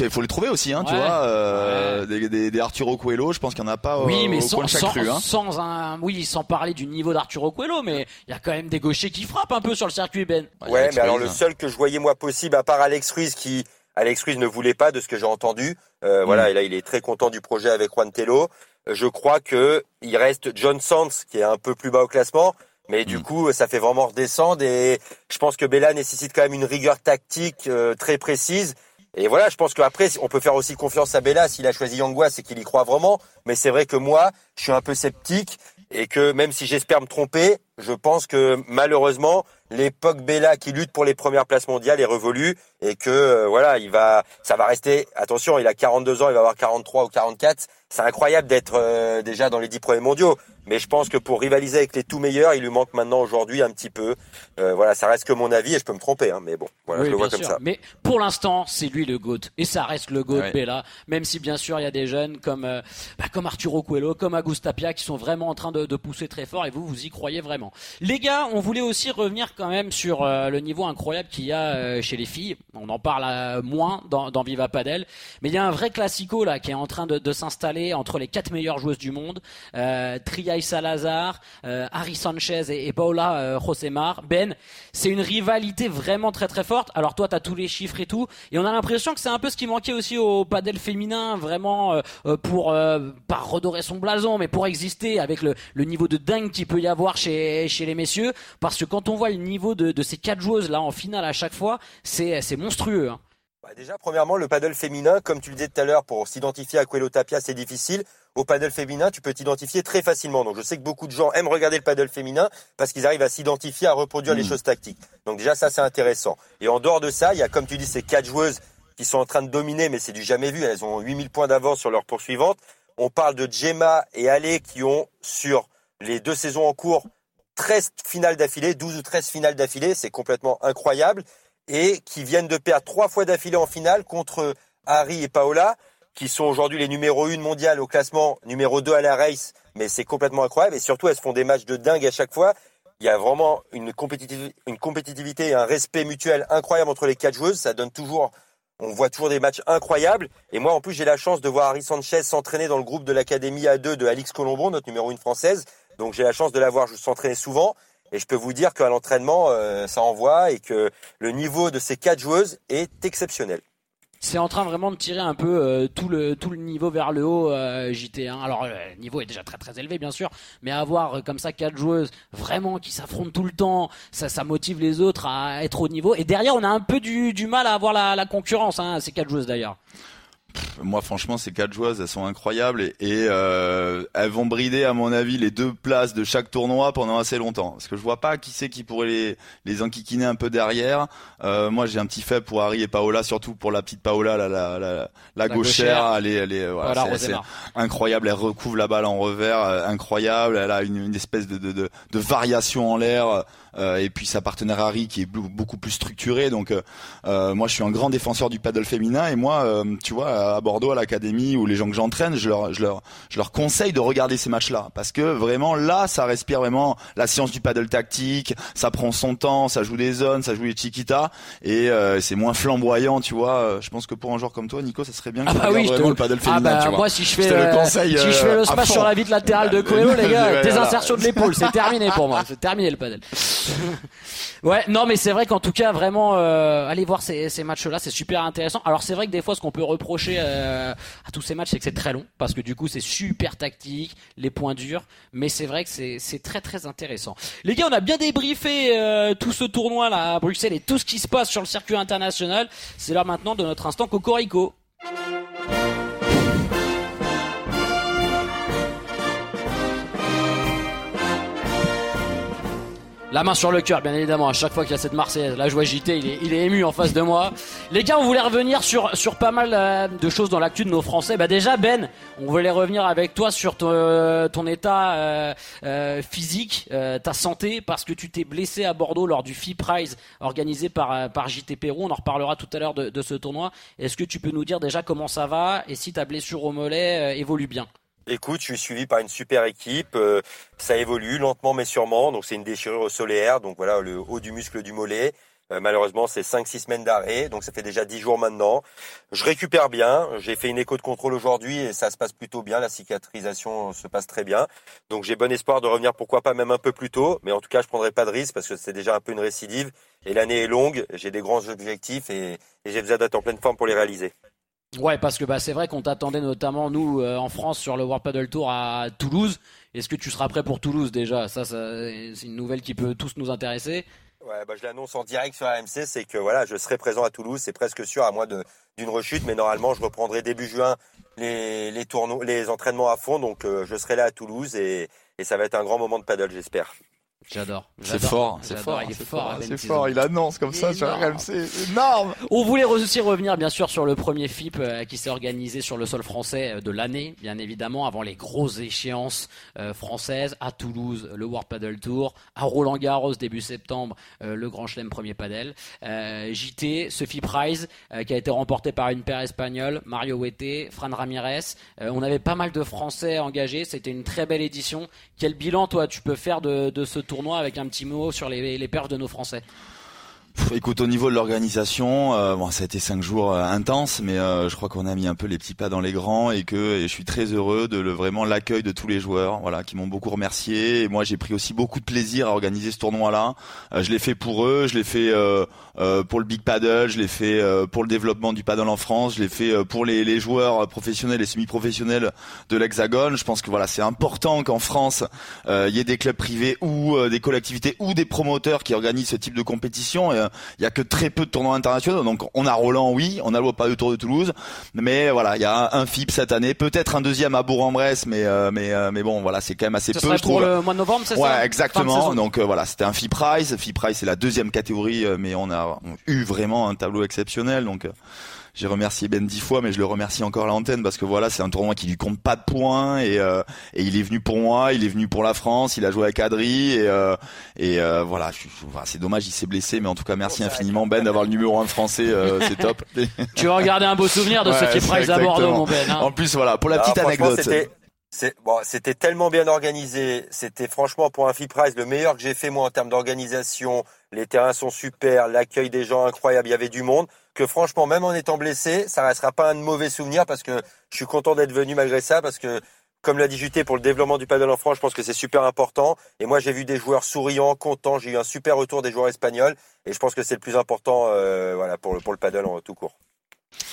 D: Il faut les trouver aussi, hein, tu vois. Euh, des, des, des Arturo Coelho, je pense qu'il n'y en a pas
C: Oui,
D: au,
C: mais
D: au
C: sans,
D: coin de chaque
C: sans,
D: rue. Hein.
C: sans un, oui, sans parler du niveau d'Arturo Coelho, mais il y a quand même des gauchers qui frappent un peu sur le circuit, Ben.
E: Ouais, mais alors le seul que je voyais moi possible, à part Alex Ruiz, qui Alex Ruiz ne voulait pas de ce que j'ai entendu. Euh, Voilà, et là il est très content du projet avec Juan Tello. Euh, Je crois que il reste John Sands qui est un peu plus bas au classement, mais du
D: Mm.
E: coup ça fait vraiment redescendre et je pense que Bella nécessite quand même une rigueur tactique euh, très précise. Et voilà, je pense qu'après, on peut faire aussi confiance à Bella s'il a choisi Yangwa, c'est qu'il y croit vraiment. Mais c'est vrai que moi, je suis un peu sceptique et que même si j'espère me tromper, je pense que malheureusement, l'époque Bella qui lutte pour les premières places mondiales est révolue et que euh, voilà, il va, ça va rester. Attention, il a 42 ans, il va avoir 43 ou 44. C'est incroyable d'être euh, déjà dans les 10 premiers mondiaux. Mais je pense que pour rivaliser avec les tout meilleurs, il lui manque maintenant aujourd'hui un petit peu. Euh, voilà, ça reste que mon avis et je peux me tromper, hein, mais bon, voilà,
C: Oui,
E: je le vois comme ça.
C: Mais pour l'instant, c'est lui le GOAT. Et ça reste le GOAT,
D: Ouais.
C: Bella. Même si, bien sûr, il y a des jeunes comme, euh, bah, comme Arturo Coelho, comme Agustapia, qui sont vraiment en train de, de pousser très fort. Et vous, vous y croyez vraiment. Les gars, on voulait aussi revenir quand même sur euh, le niveau incroyable qu'il y a euh, chez les filles. On en parle euh, moins dans, dans Viva Padel. Mais il y a un vrai classico là qui est en train de, de s'installer entre les quatre meilleures joueuses du monde. Euh, Salazar, euh, Harry Sanchez et, et Paula euh. Ben, c'est une rivalité vraiment très très forte. Alors toi, tu as tous les chiffres et tout. Et on a l'impression que c'est un peu ce qui manquait aussi au padel féminin, vraiment euh, euh, pour, euh, pas redorer son blason, mais pour exister avec le, niveau de dingue qu'il peut y avoir chez, les messieurs. Parce que quand on voit le niveau de, ces quatre joueuses là en finale à chaque fois, c'est c'est monstrueux. hein.
E: Bah, déjà, premièrement, le paddle féminin, comme tu le disais tout à l'heure, pour s'identifier à Coelho Tapia, c'est difficile. Au paddle féminin, tu peux t'identifier très facilement. Donc, je sais que beaucoup de gens aiment regarder le paddle féminin parce qu'ils arrivent à s'identifier, à reproduire les choses tactiques. Donc, déjà, ça, c'est intéressant. Et en dehors de ça, il y a, comme tu dis, ces quatre joueuses qui sont en train de dominer, mais c'est du jamais vu. Elles ont 8000 points d'avance sur leur poursuivante. On parle de Gemma et Ale qui ont, sur les deux saisons en cours, 13 finales d'affilée, 12 ou 13 finales d'affilée. C'est complètement incroyable et qui viennent de perdre trois fois d'affilée en finale contre Harry et Paola. qui sont aujourd'hui les numéros 1 mondial au classement, numéro 2 à la race, mais c'est complètement incroyable. Et surtout, elles font des matchs de dingue à chaque fois. Il y a vraiment une, compétitivité, et un respect mutuel incroyable entre les quatre joueuses. Ça donne toujours, on voit toujours des matchs incroyables. Et moi, en plus, j'ai la chance de voir Harry Sanchez s'entraîner dans le groupe de l'Académie A2 de Alix Colombo, notre numéro 1 française. Donc, j'ai la chance de la voir s'entraîner souvent. Et je peux vous dire qu'à l'entraînement, euh, ça envoie et que le niveau de ces quatre joueuses est exceptionnel
C: c'est en train vraiment de tirer un peu euh, tout le tout le niveau vers le haut euh, JT1. Alors le niveau est déjà très très élevé bien sûr, mais avoir euh, comme ça quatre joueuses vraiment qui s'affrontent tout le temps, ça ça motive les autres à être au niveau. Et derrière on a un peu du, du mal à avoir la, la concurrence, hein, ces quatre joueuses d'ailleurs
D: moi franchement ces quatre joueuses elles sont incroyables et, euh, elles vont brider à mon avis les deux places de chaque tournoi pendant assez longtemps. Parce que je vois pas qui c'est qui pourrait les les enquiquiner un peu derrière. Euh, moi j'ai un petit fait pour Harry et Paola surtout pour la petite Paola la la la, la, gauchère, elle est elle est voilà, c'est incroyable. Elle recouvre la balle en revers euh, incroyable. Elle a une, une espèce de, de, de, de variation en l'air euh, et puis sa partenaire Harry qui est beaucoup plus structuré. Donc euh, moi je suis un grand défenseur du paddle féminin et moi tu vois à Bordeaux à l'académie ou les gens que j'entraîne, je leur je leur je leur conseille de regarder ces matchs-là parce que vraiment là ça respire vraiment la science du paddle tactique, ça prend son temps, ça joue des zones, ça joue les chiquitas et c'est moins flamboyant, tu vois. Je pense que pour un joueur comme toi, Nico, ça serait bien que
C: ah
D: bah
C: oui,
D: vraiment le paddle féminin. Ah
C: bah,
D: tu vois.
C: Moi, si je fais, le conseil, si je fais le smash sur la vitre latérale de Coelho, les gars, des insertions de l'épaule, c'est terminé pour moi, c'est terminé le paddle. ouais, non, mais c'est vrai qu'en tout cas, vraiment, euh, allez voir ces, ces matchs-là, c'est super intéressant. Alors c'est vrai que des fois, ce qu'on peut reprocher euh, à tous ces matchs, c'est que c'est très long, parce que du coup, c'est super tactique, les points durs, mais c'est vrai que c'est très très intéressant. Les gars, on a bien débriefé euh, tout ce tournoi là à Bruxelles et tout ce qui se passe sur le circuit international. C'est l'heure maintenant de notre instant Cocorico. La main sur le cœur, bien évidemment, à chaque fois qu'il y a cette Marseillaise. La joie JT, il est, il est ému en face de moi. Les gars, on voulait revenir sur, sur pas mal euh, de choses dans l'actu de nos Français. Bah déjà, Ben, on voulait revenir avec toi sur ton, euh, état euh physique, ta santé, parce que tu t'es blessé à Bordeaux lors du FI Prize organisé par, par JT Pérou. On en reparlera tout à l'heure de, de ce tournoi. Est-ce que tu peux nous dire déjà comment ça va et si ta blessure au mollet évolue bien?
E: Écoute, je suis suivi par une super équipe. Euh, ça évolue lentement mais sûrement. Donc c'est une déchirure solaire. Donc voilà, le haut du muscle du mollet. Euh, malheureusement, c'est 5-6 semaines d'arrêt. Donc ça fait déjà 10 jours maintenant. Je récupère bien. J'ai fait une écho de contrôle aujourd'hui et ça se passe plutôt bien. La cicatrisation se passe très bien. Donc j'ai bon espoir de revenir, pourquoi pas même un peu plus tôt. Mais en tout cas, je prendrai pas de risque parce que c'est déjà un peu une récidive. Et l'année est longue. J'ai des grands objectifs et, et j'ai besoin d'être en pleine forme pour les réaliser.
C: Ouais, parce que bah, c'est vrai qu'on t'attendait notamment, nous, euh, en France, sur le World Paddle Tour à Toulouse. Est-ce que tu seras prêt pour Toulouse déjà? Ça, c'est une nouvelle qui peut tous nous intéresser.
E: Ouais, bah, je l'annonce en direct sur AMC, c'est que voilà, je serai présent à Toulouse, c'est presque sûr, à moins d'une rechute, mais normalement, je reprendrai début juin les, tournois, les entraînements à fond, donc euh, je serai là à Toulouse et ça va être un grand moment de paddle, j'espère.
C: J'adore.
D: C'est fort, c'est fort.
C: Il est fort.
D: C'est fort. Il annonce comme ça sur RMC. énorme.
C: On voulait aussi revenir bien sûr sur le premier FIP euh, qui s'est organisé sur le sol français euh, de l'année, bien évidemment, avant les grosses échéances euh, françaises à Toulouse, le World Paddle Tour, à Roland Garros début septembre, le Grand Chelem premier paddle. JT, ce FIP Prize qui a été remporté par une paire espagnole, Mario Huete, Fran Ramirez. on avait pas mal de Français engagés. C'était une très belle édition. Quel bilan toi tu peux faire de, ce tour tournoi avec un petit mot sur les, les de nos Français?
D: Écoute, au niveau de l'organisation, euh, bon, ça a été cinq jours euh, intenses, mais euh, je crois qu'on a mis un peu les petits pas dans les grands et que je suis très heureux de le, vraiment l'accueil de tous les joueurs, voilà, qui m'ont beaucoup remercié. Et moi, j'ai pris aussi beaucoup de plaisir à organiser ce tournoi-là. je l'ai fait pour eux, je l'ai fait pour le big paddle, je l'ai fait pour le développement du paddle en France, je l'ai fait pour les, les, joueurs professionnels et semi-professionnels de l'Hexagone. Je pense que voilà, c'est important qu'en France, il y ait des clubs privés ou des collectivités ou des promoteurs qui organisent ce type de compétition. Et, il y a que très peu de tournois internationaux. Donc on a Roland, oui, on a pas de Tour de Toulouse, mais voilà, il y a un FIP cette année, peut-être un deuxième à Bourg-en-Bresse, mais euh, mais euh, mais bon, voilà, c'est quand même assez
C: peu.
D: je
C: trouve. pour le mois de novembre, c'est
D: ça? Ouais, exactement. Donc euh, voilà, c'était un FIP Prize. FIP Prize, c'est la deuxième catégorie, mais on a eu vraiment un tableau exceptionnel. Donc j'ai remercié Ben dix fois, mais je le remercie encore à l'antenne parce que voilà, c'est un tournoi qui lui compte pas de points et, euh, et il est venu pour moi, il est venu pour la France, il a joué avec Adri et, euh, et euh, voilà, je- je- voilà, c'est dommage, il s'est blessé, mais en tout cas merci infiniment Ben d'avoir le numéro un français, euh, c'est top.
C: Tu vas regarder un beau souvenir de
D: Ouais,
C: ce qui est Prize à Bordeaux, mon Ben. hein.
D: En plus voilà, pour la
E: Ah,
D: petite anecdote.
E: C'était, bon, tellement bien organisé. C'était franchement pour un Prize le meilleur que j'ai fait moi en termes d'organisation. Les terrains sont super, l'accueil des gens incroyable, il y avait du monde. Que franchement, même en étant blessé, ça restera pas un mauvais souvenir parce que je suis content d'être venu malgré ça parce que comme l'a dit JT pour le développement du paddle en France, je pense que c'est super important. Et moi, j'ai vu des joueurs souriants, contents. J'ai eu un super retour des joueurs espagnols. Et je pense que c'est le plus important, euh, voilà, pour le, pour le paddle en tout court.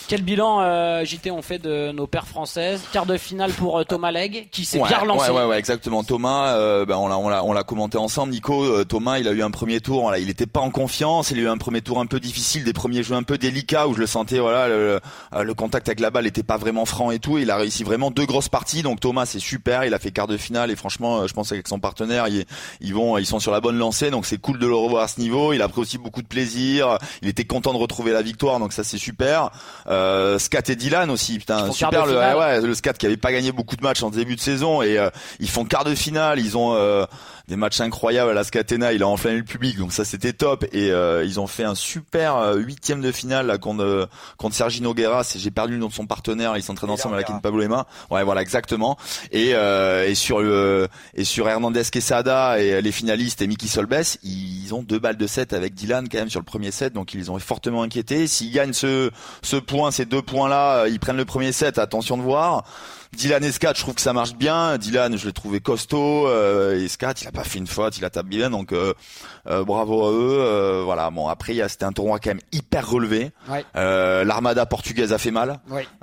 C: Quel bilan euh, JT on fait de nos paires françaises? Quart de finale pour euh, Thomas Legge qui s'est
D: ouais,
C: bien relancé.
D: Ouais, ouais, ouais, exactement. Thomas, euh, ben, on l'a, on l'a, on l'a commenté ensemble. Nico, euh, Thomas, il a eu un premier tour. Voilà, il était pas en confiance. Il a eu un premier tour un peu difficile, des premiers jeux un peu délicats où je le sentais. Voilà, le, le- le contact avec la balle était pas vraiment franc et tout. Il a réussi vraiment deux grosses parties. Donc Thomas, c'est super. Il a fait quart de finale et franchement, euh, je pense qu'avec son partenaire, ils, ils vont, ils sont sur la bonne lancée. Donc c'est cool de le revoir à ce niveau. Il a pris aussi beaucoup de plaisir. Il était content de retrouver la victoire. Donc ça, c'est super. Euh, Scat et Dylan aussi, putain, super le, ouais, ouais, le Scat qui avait pas gagné beaucoup de matchs en début de saison et euh, ils font quart de finale, ils ont euh, des matchs incroyables à la Scatena, il a enflammé le public donc ça c'était top et euh, ils ont fait un super euh, huitième de finale là, contre euh, contre Sergi Nogueras et j'ai perdu le nom de son partenaire, ils s'entraînent ensemble avec. Pablo Lema. Ouais voilà exactement et euh, et sur le et sur Hernandez Quesada et les finalistes et Mickey Solbes, ils ont deux balles de 7 avec Dylan quand même sur le premier set donc ils ont fortement inquiété. S'ils gagnent ce ce point, ces deux points là, ils prennent le premier set, attention de voir. Dylan et Scat, je trouve que ça marche bien. Dylan, je l'ai trouvé costaud. Euh, et Scat, il a pas fait une faute, il a tapé bien. Donc euh, euh, bravo à eux. Euh, voilà. Bon, après, c'était un tournoi quand même hyper relevé.
C: Ouais.
D: Euh, L'armada portugaise a fait mal.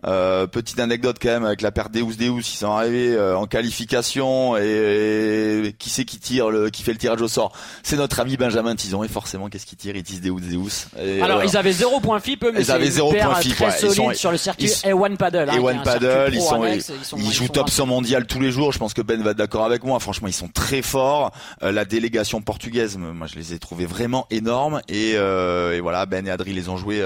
D: Euh, petite anecdote quand même avec la paire Deus Deus, ils sont arrivés euh, en qualification et, et qui c'est qui tire, le, qui fait le tirage au sort? C'est notre ami Benjamin Tison et forcément qu'est-ce qu'il tire? Il tire Deus Deus. Et
C: Alors ils avaient 0 point FIP, mais
D: Ils avaient
C: une
D: zéro
C: paire
D: point FIP, ouais. Ils sont-
C: sur le circuit
D: ils-
C: A1 Paddle. hein,
D: et One Paddle, ils sont,
C: annexe,
D: ils,
C: sont-
D: ils jouent top
C: un-
D: 100 mondial tous les jours. Je pense que Ben va être d'accord avec moi. Franchement, ils sont très forts. Euh, la délégation portugaise, moi, je les ai trouvés vraiment énormes. Et, euh, et voilà, Ben et Adri les ont joués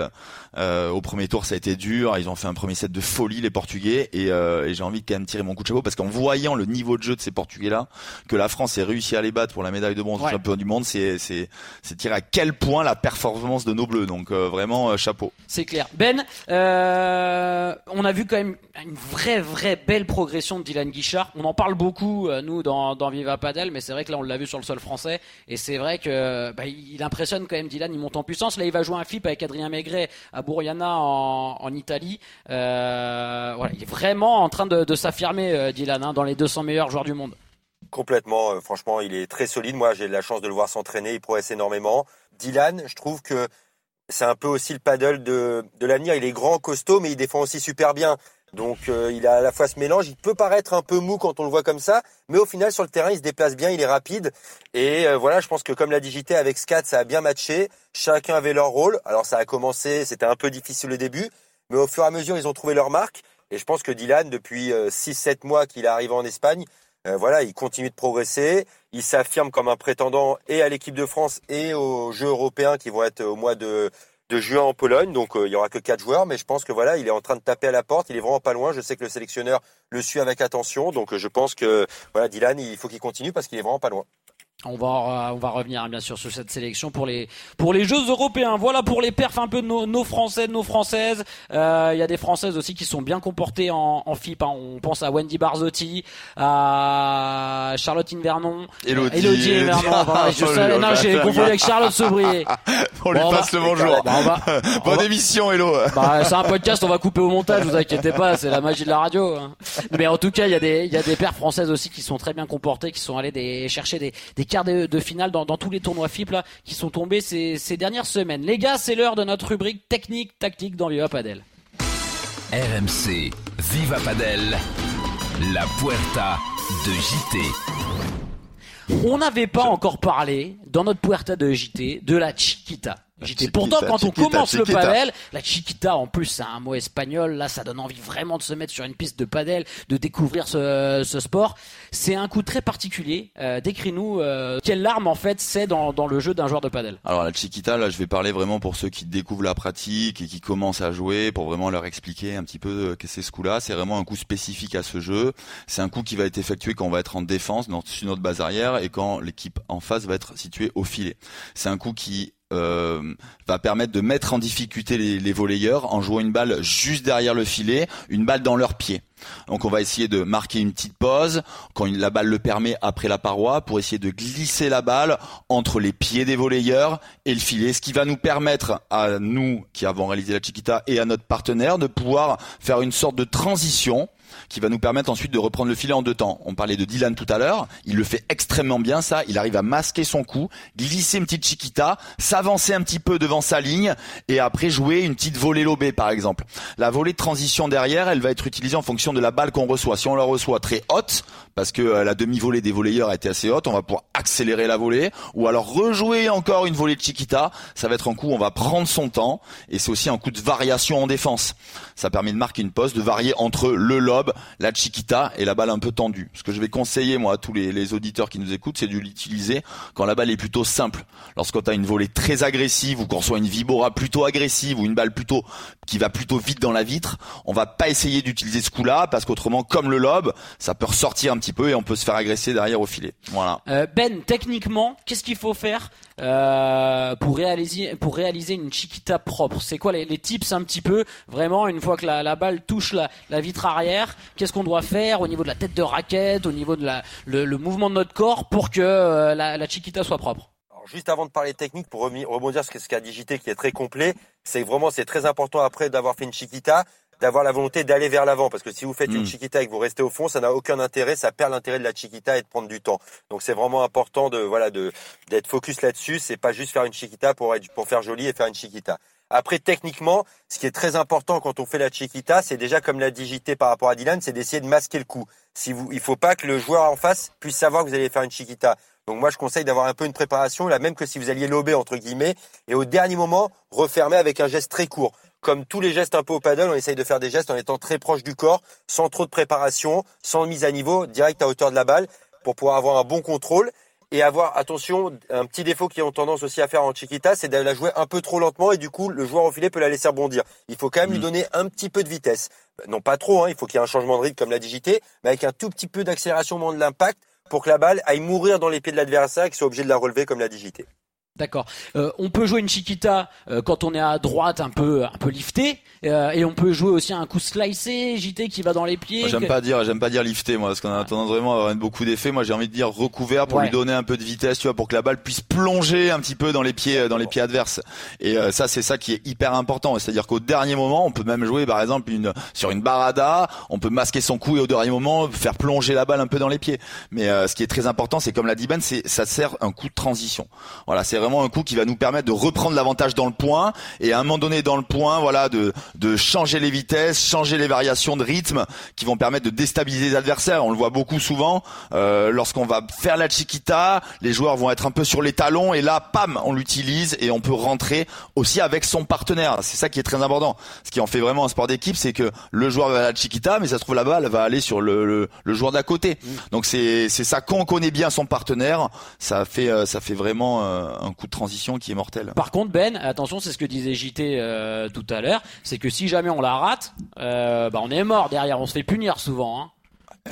D: euh, au premier tour. Ça a été dur. Ils ont fait un premier set de folie, les Portugais. Et, euh, et j'ai envie de quand même tirer mon coup de chapeau parce qu'en voyant le niveau de jeu de ces Portugais-là, que la France ait réussi à les battre pour la médaille de bronze au
C: Ouais.
D: championnat du monde, c'est c'est c'est tirer à quel point la performance de nos Bleus. Donc euh, vraiment euh, chapeau.
C: C'est clair. Ben, euh, on a vu quand même une vraie, vraie belle progression de Dylan Guichard. On en parle beaucoup, euh, nous, dans, dans Viva Padel, mais c'est vrai que là, on l'a vu sur le sol français. Et c'est vrai que bah, il impressionne quand même Dylan, il monte en puissance. Là, il va jouer un flip avec Adrien Maigret à Bouriana en, Italie. Euh, il est vraiment en train de, de s'affirmer, euh, Dylan, hein, dans les 200 meilleurs joueurs du monde.
E: Complètement, euh, franchement, il est très solide. Moi, j'ai la chance de le voir s'entraîner, il progresse énormément. Dylan, je trouve que c'est un peu aussi le paddle de, de l'avenir. Il est grand, costaud, mais il défend aussi super bien. Donc, euh, il a à la fois ce mélange. Il peut paraître un peu mou quand on le voit comme ça, mais au final, sur le terrain, il se déplace bien, il est rapide. Et euh, voilà, je pense que comme l'a digité avec Scat, ça a bien matché. Chacun avait leur rôle. Alors, ça a commencé, c'était un peu difficile au début, mais au fur et à mesure, ils ont trouvé leur marque. Et je pense que Dylan, depuis 6-7 mois qu'il est arrivé en Espagne, euh, voilà, il continue de progresser. Il s'affirme comme un prétendant et à l'équipe de France et aux Jeux européens qui vont être au mois de, de juin en Pologne. Donc euh, il y aura que quatre joueurs, mais je pense que voilà, il est en train de taper à la porte. Il est vraiment pas loin. Je sais que le sélectionneur le suit avec attention. Donc euh, je pense que voilà, Dylan, il faut qu'il continue parce qu'il est vraiment pas loin.
C: On va, on va revenir hein, bien sûr sur cette sélection pour les, pour les Jeux européens. Voilà pour les perfs un peu de nos, nos Français, de nos Françaises. Euh, Il y a des Françaises aussi qui sont bien comportées en, en FIP. hein. On pense à Wendy Barzotti, à Charlotte Invernon,
D: Elodie.
C: Elodie Invernon. pardon, je savais- non, j'ai confondu avec Charlotte Sobrier.
D: On lui
C: Bon,
D: passe
C: bah,
D: le bonjour.
C: Bah,
D: Bonne
C: va-
D: émission, Hello.
C: bah, c'est un podcast, on va couper au montage, vous inquiétez pas, c'est la magie de la radio. hein. Mais en tout cas, il y a des, il y a des paires françaises aussi qui sont très bien comportées, qui sont allées des, chercher des, des quarts de, de finale dans, dans tous les tournois FIP là, qui sont tombés ces, ces dernières semaines. Les gars, c'est l'heure de notre rubrique technique, tactique dans Viva Padel.
A: RMC, Viva Padel, la Puerta de JT.
C: On n'avait pas encore parlé dans notre Puerta de JT de la Chiquita. J'étais
D: Chiquita,
C: pourtant quand on
D: chiquita,
C: commence le padel, la chiquita en plus c'est un mot espagnol, là ça donne envie vraiment de se mettre sur une piste de padel, de découvrir ce, ce sport. C'est un coup très particulier. Euh, Décris-nous euh, quelle larme en fait c'est dans, dans le jeu d'un joueur de padel.
D: Alors la Chiquita, là, je vais parler vraiment pour ceux qui découvrent la pratique et qui commencent à jouer, pour vraiment leur expliquer un petit peu euh, que c'est ce coup-là. C'est vraiment un coup spécifique à ce jeu. C'est un coup qui va être effectué quand on va être en défense, dans sur notre base arrière, et quand l'équipe en face va être située au filet. C'est un coup qui euh, va permettre de mettre en difficulté les, les volleyeurs en jouant une balle juste derrière le filet, une balle dans leurs pieds. Donc on va essayer de marquer une petite pause quand la balle le permet après la paroi pour essayer de glisser la balle entre les pieds des volleyeurs et le filet, ce qui va nous permettre à nous qui avons réalisé la Chiquita et à notre partenaire de pouvoir faire une sorte de transition qui va nous permettre ensuite de reprendre le filet en deux temps. On parlait de Dylan tout à l'heure, il le fait extrêmement bien ça, il arrive à masquer son coup, glisser une petite chiquita, s'avancer un petit peu devant sa ligne et après jouer une petite volée lobée par exemple. La volée de transition derrière, elle va être utilisée en fonction de la balle qu'on reçoit. Si on la reçoit très haute, parce que euh, la demi-volée des volleyeurs a été assez haute, on va pouvoir accélérer la volée ou alors rejouer encore une volée de chiquita. Ça va être un coup où on va prendre son temps et c'est aussi un coup de variation en défense. Ça permet de marquer une pause, de varier entre le lob, la chiquita et la balle un peu tendue. Ce que je vais conseiller moi à tous les, auditeurs qui nous écoutent, c'est de l'utiliser quand la balle est plutôt simple. Lorsqu'on a une volée très agressive ou qu'on reçoit une vibora plutôt agressive ou une balle plutôt qui va plutôt vite dans la vitre, on va pas essayer d'utiliser ce coup-là parce qu'autrement, comme le lob, ça peut ressortir un petit peu et on peut se faire agresser derrière au filet. Voilà.
C: Euh, ben, techniquement, qu'est-ce qu'il faut faire? Euh, pour réaliser pour réaliser une chiquita propre. C'est quoi les, les tips un petit peu Vraiment, une fois que la, la balle touche la, la vitre arrière, qu'est-ce qu'on doit faire au niveau de la tête de raquette, au niveau de la, le, le mouvement de notre corps pour que euh, la, la chiquita soit propre?
E: Juste avant de parler technique, pour rebondir sur ce qu'a dit JT qui est très complet, c'est vraiment c'est très important après d'avoir fait une chiquita, d'avoir la volonté d'aller vers l'avant parce que si vous faites une chiquita et que vous restez au fond, ça n'a aucun intérêt, ça perd l'intérêt de la chiquita et de prendre du temps. Donc c'est vraiment important de voilà de d'être focus là-dessus, c'est pas juste faire une chiquita pour être pour faire joli et faire une chiquita. Après, techniquement, ce qui est très important quand on fait la chiquita, c'est déjà comme l'a dit JT par rapport à Dylan, c'est d'essayer de masquer le coup. Si vous, il faut pas que le joueur en face puisse savoir que vous allez faire une chiquita. Donc moi, je conseille d'avoir un peu une préparation, là même que si vous alliez lober entre guillemets, et au dernier moment refermer avec un geste très court. Comme tous les gestes un peu au paddle, on essaye de faire des gestes en étant très proche du corps, sans trop de préparation, sans mise à niveau, direct à hauteur de la balle, pour pouvoir avoir un bon contrôle et avoir attention un petit défaut qui ont tendance aussi à faire en chiquita, c'est de la jouer un peu trop lentement et du coup le joueur au filet peut la laisser rebondir. Il faut quand même lui
D: Mm.
E: donner un petit peu de vitesse. Non pas trop, hein, il faut qu'il y ait un changement de rythme comme l'a digité, mais avec un tout petit peu d'accélération au moment de l'impact pour que la balle aille mourir dans les pieds de l'adversaire et qu'il soit obligé de la relever comme l'a digité.
C: D'accord. Euh, on peut jouer une chiquita euh, quand on est à droite un peu un peu lifté euh, et on peut jouer aussi un coup slicé, JT qui va dans les pieds.
D: J'aime
C: que-
D: pas dire, j'aime pas dire lifter moi, parce qu'on a tendance vraiment à avoir beaucoup d'effets. Moi, j'ai envie de dire recouvert pour
C: Ouais.
D: lui donner un peu de vitesse, tu vois, pour que la balle puisse plonger un petit peu dans les pieds, dans les pieds adverses. Et euh, ça, c'est ça qui est hyper important. C'est-à-dire qu'au dernier moment, on peut même jouer, par exemple, une sur une barada, on peut masquer son coup et au dernier moment faire plonger la balle un peu dans les pieds. Mais euh, ce qui est très important, c'est comme l'a dit Ben, c'est ça sert un coup de transition. Voilà, c'est vraiment un coup qui va nous permettre de reprendre l'avantage dans le point et à un moment donné dans le point, voilà, de de changer les vitesses, changer les variations de rythme qui vont permettre de déstabiliser les adversaires. On le voit beaucoup souvent euh, lorsqu'on va faire la chiquita, les joueurs vont être un peu sur les talons et là, pam, on l'utilise et on peut rentrer aussi avec son partenaire. C'est ça qui est très important. Ce qui en fait vraiment un sport d'équipe, c'est que le joueur va à la chiquita, mais ça se trouve la balle va aller sur le, le, le joueur d'à côté. Donc c'est c'est ça quand on connaît bien son partenaire, ça fait euh, ça fait vraiment euh, un coup de transition qui est mortel.
C: Par contre, Ben, attention, c'est ce que disait JT euh, tout à l'heure, c'est que si jamais on la rate, euh, bah on est mort derrière, on se fait punir souvent. Hein.